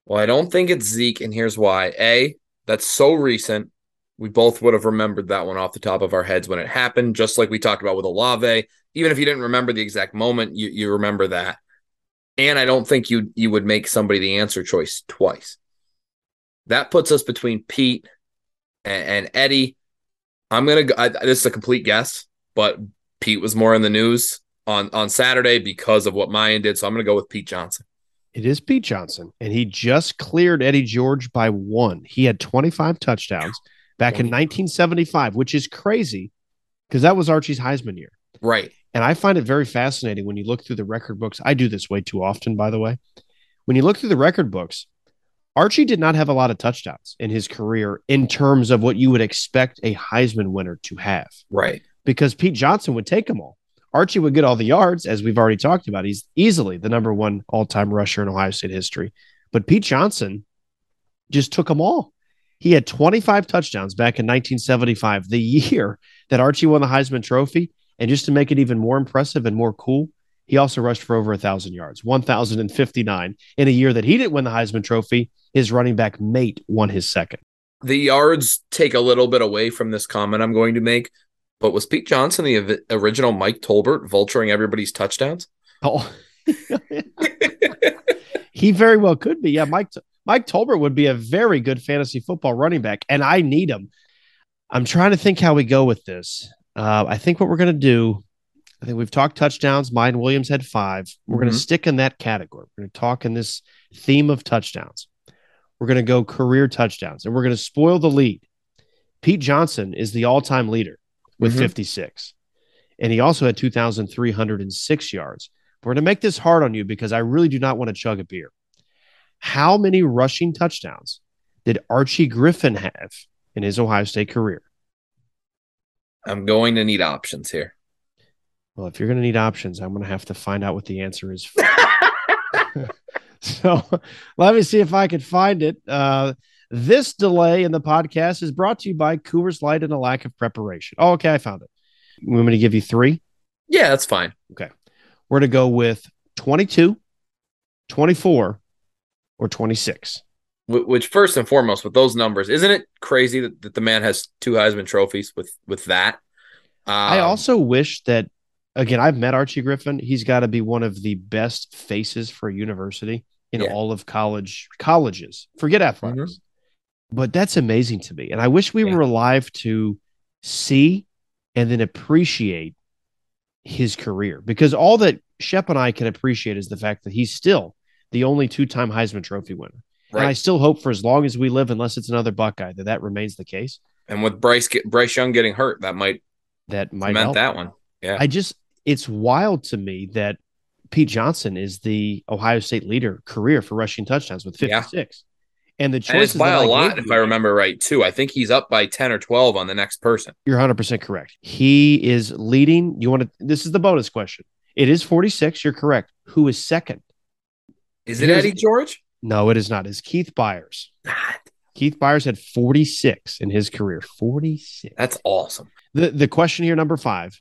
Well, I don't think it's Zeke, and here's why. A, that's so recent. We both would have remembered that one off the top of our heads when it happened, just like we talked about with Olave. Even if you didn't remember the exact moment, you, you remember that. And I don't think you you would make somebody the answer choice twice. That puts us between Pete and, and Eddie. I'm gonna go. I, this is a complete guess, but Pete was more in the news on on Saturday because of what Miyan did, so I'm gonna go with Pete Johnson. It is Pete Johnson, and he just cleared Eddie George by one. He had 25 touchdowns back in 1975, which is crazy because that was Archie's Heisman year. Right. And I find it very fascinating when you look through the record books. I do this way too often, by the way. When you look through the record books, Archie did not have a lot of touchdowns in his career in terms of what you would expect a Heisman winner to have Right. because Pete Johnson would take them all. Archie would get all the yards, as we've already talked about. He's easily the number one all time rusher in Ohio State history. But Pete Johnson just took them all. He had 25 touchdowns back in 1975, the year that Archie won the Heisman Trophy. And just to make it even more impressive and more cool, he also rushed for over 1,000 yards, 1,059 in a year that he didn't win the Heisman Trophy. His running back mate won his second. the yards take a little bit away from this comment I'm going to make. But was Pete Johnson the original Mike Tolbert vulturing everybody's touchdowns? Oh, [laughs] he very well could be. Yeah, Mike Mike Tolbert would be a very good fantasy football running back, and I need him. I'm trying to think how we go with this. Uh, I think what we're going to do. I think we've talked touchdowns. Miyan Williams had 5 We're going Mhm. to stick in that category. We're going to talk in this theme of touchdowns. We're going to go career touchdowns, and we're going to spoil the lead. Pete Johnson is the all-time leader with Mhm. 56, and he also had 2,306 yards. We're going to make this hard on you because I really do not want to chug a beer. How many rushing touchdowns did Archie Griffin have in his Ohio State career? I'm going to need options here. Well, if you're going to need options, I'm going to have to find out what the answer is. [laughs] [laughs] So let me see if I can find it. Uh, this delay in the podcast is brought to you by Coors Light and a lack of preparation. Oh, okay, I found it. You want me to give you three? Yeah, that's fine. Okay. We're going to go with 22, 24, or 26. Which first and foremost, with those numbers, isn't it crazy that, that the man has two Heisman trophies with with that? Um, I also wish that, again, I've met Archie Griffin. He's got to be one of the best faces for a university in Yeah. all of college colleges. Forget athletics. But that's amazing to me. And I wish we Yeah. were alive to see and then appreciate his career because all that Schepp and I can appreciate is the fact that he's still the only two time Heisman Trophy winner. And I still hope for as long as we live, unless it's another Buckeye, that that remains the case. And with Bryce Bryce Young getting hurt, that might That might help. that one. Yeah. I just, it's wild to me that Pete Johnson is the Ohio State leader career for rushing touchdowns with Yeah. 56. And the and choices by a lot, gave if you- I remember right, too. I think he's up by ten or twelve on the next person. You're 100% correct. He is leading. You want to, this is the bonus question. It is 46. You're correct. Who is second? Is it Here's- Eddie George? No, it is not. It's Keith Byars. Keith Byars had 46 in his career. 46. That's awesome. The, the question here, number five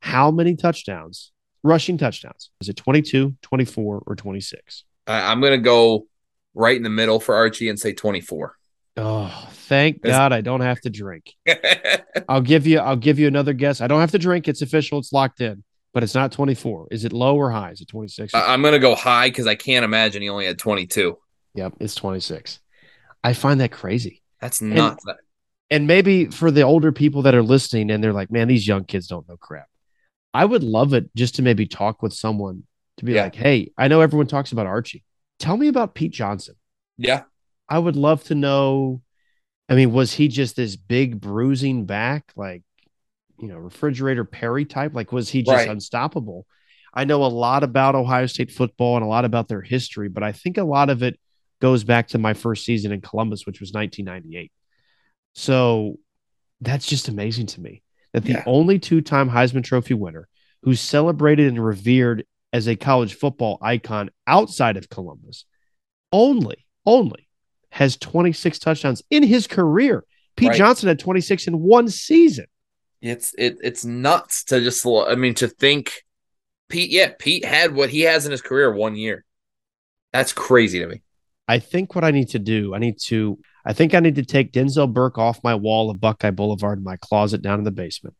how many touchdowns, rushing touchdowns? Is it 22, 24, or 26? I, I'm gonna go right in the middle for Archie and say 24. Oh, thank That's- God I don't have to drink. [laughs] I'll give you I'll give you another guess. I don't have to drink. It's official. It's locked in. But it's not 24. Is it low or high? Is it 26? I- I'm gonna go high because I can't imagine he only had 22. Yep, it's 26. I find that crazy. That's nuts. And maybe for the older people that are listening and they're like, man, these young kids don't know crap. I would love it just to maybe talk with someone to be Yeah. like, hey, I know everyone talks about Archie. Tell me about Pete Johnson. yeah, I would love to know. I mean, was he just this big bruising back, like, you know, refrigerator Perry type? Like, was he just Right. unstoppable? I know a lot about Ohio State football and a lot about their history, but I think a lot of it goes back to my first season in Columbus, which was 1998. So that's just amazing to me that the Yeah. only two time Heisman Trophy winner who's celebrated and revered as a college football icon outside of Columbus only, only has 26 touchdowns in his career. Pete Right. Johnson had 26 in one season. it's it it's nuts to just. I mean, to think Pete. Yeah, Pete had what he has in his career one year. That's crazy to me. I think what I need to do, I need to, I think I need to take Denzel Burke off my wall of Buckeye Boulevard in my closet down in the basement.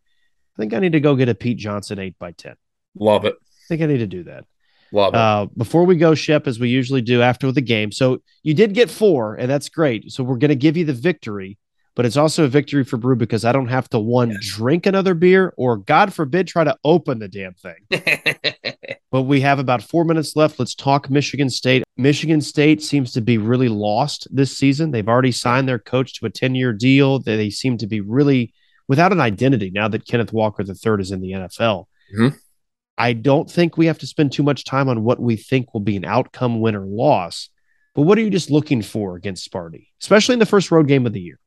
I think I need to go get a Pete Johnson 8 by 10 Love it. Think I need to do that. Love it. Uh, before we go, Schepp, as we usually do after the game. So you did get four, and that's great. So we're going to give you the victory, but it's also a victory for Bru because I don't have to one drink another beer or, God forbid, try to open the damn thing. [laughs] But we have about four minutes left. Let's talk Michigan State. Michigan State seems to be really lost this season. They've already signed their coach to a 10 year deal. They, they seem to be really without an identity now that Kenneth Walker III is in the NFL. Mhm. I don't think we have to spend too much time on what we think will be an outcome win or loss. But what are you just looking for against Sparty, especially in the first road game of the year?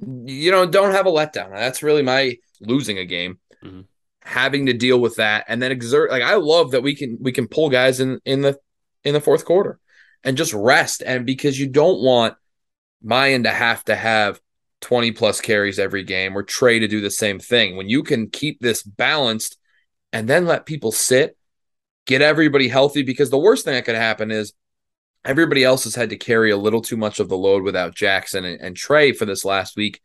you know, don't have a letdown. That's really my losing a game. Mhm. Having to deal with that and then exert like I love that we can we can pull guys in in the in the fourth quarter and just rest and because you don't want Miyan to have to have 20 plus carries every game or Trey to do the same thing. When you can keep this balanced and then let people sit, get everybody healthy because the worst thing that could happen is everybody else has had to carry a little too much of the load without Jackson and, and Trey for this last week.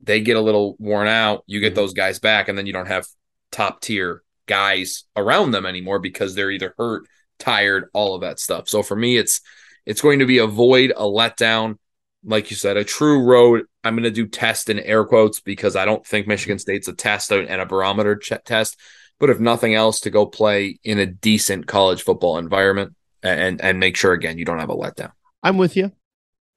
They get a little worn out. You get Mhm. those guys back, and then you don't have top tier guys around them anymore because they're either hurt, tired, all of that stuff. So for me, it's it's going to be a void, a letdown. Like you said, a true road. I'm going to do test in air quotes because I don't think Michigan State's a test and a barometer ch- test. But if nothing else, to go play in a decent college football environment and and make sure again you don't have a letdown. I'm with you.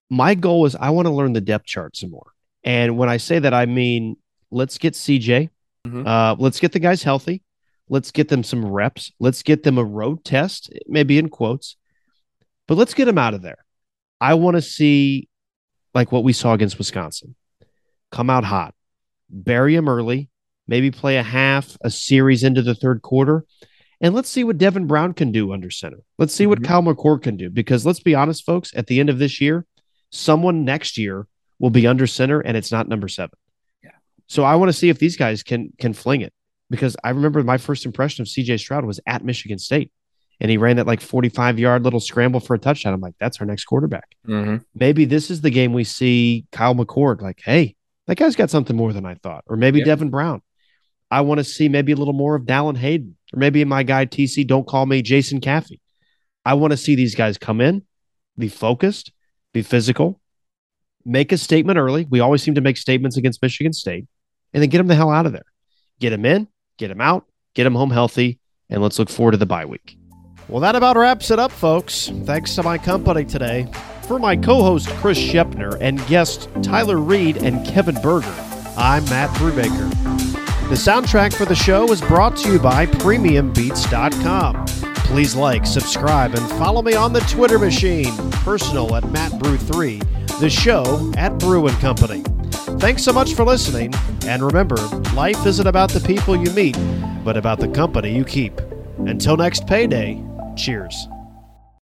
My goal is I want to learn the depth chart some more. And when I say that, I mean, let's get CJ. Mhm. Uh, let's get the guys healthy. Let's get them some reps. Let's get them a road test, maybe in quotes, but let's get them out of there. I want to see like what we saw against Wisconsin come out hot, bury them early, maybe play a half, a series into the third quarter, And let's see what Devin Brown can do under center. Let's see what Mhm. Kyle McCord can do. Because let's be honest, folks, at the end of this year, someone next year will be under center and it's not number seven. Yeah. So I want to see if these guys can can fling it. Because I remember my first impression of CJ Stroud was at Michigan State. And he ran that like 45 yard little scramble for a touchdown. I'm like, that's our next quarterback. Mhm. Maybe this is the game we see Kyle McCord, like, hey, that guy's got something more than I thought. Or maybe Yeah. Devin Brown. I want to see maybe a little more of Dallan Hayden. Or maybe my guy TC, don't call me Jason Caffey. I want to see these guys come in, be focused, be physical, make a statement early. We always seem to make statements against Michigan State, and then get them the hell out of there. Get them in, get them out, get them home healthy, and let's look forward to the bye week. Well, that about wraps it up, folks. Thanks to my company today. For my co host, Chris Shepner, and guests Tyler Reed and Kevin Berger, I'm Matt Brubaker. The soundtrack for the show is brought to you by PremiumBeats.com. Please like, subscribe, and follow me on the Twitter machine. Personal at MattBrew3, the show at Brew and Company. Thanks so much for listening, and remember, life isn't about the people you meet, but about the company you keep. Until next payday, cheers.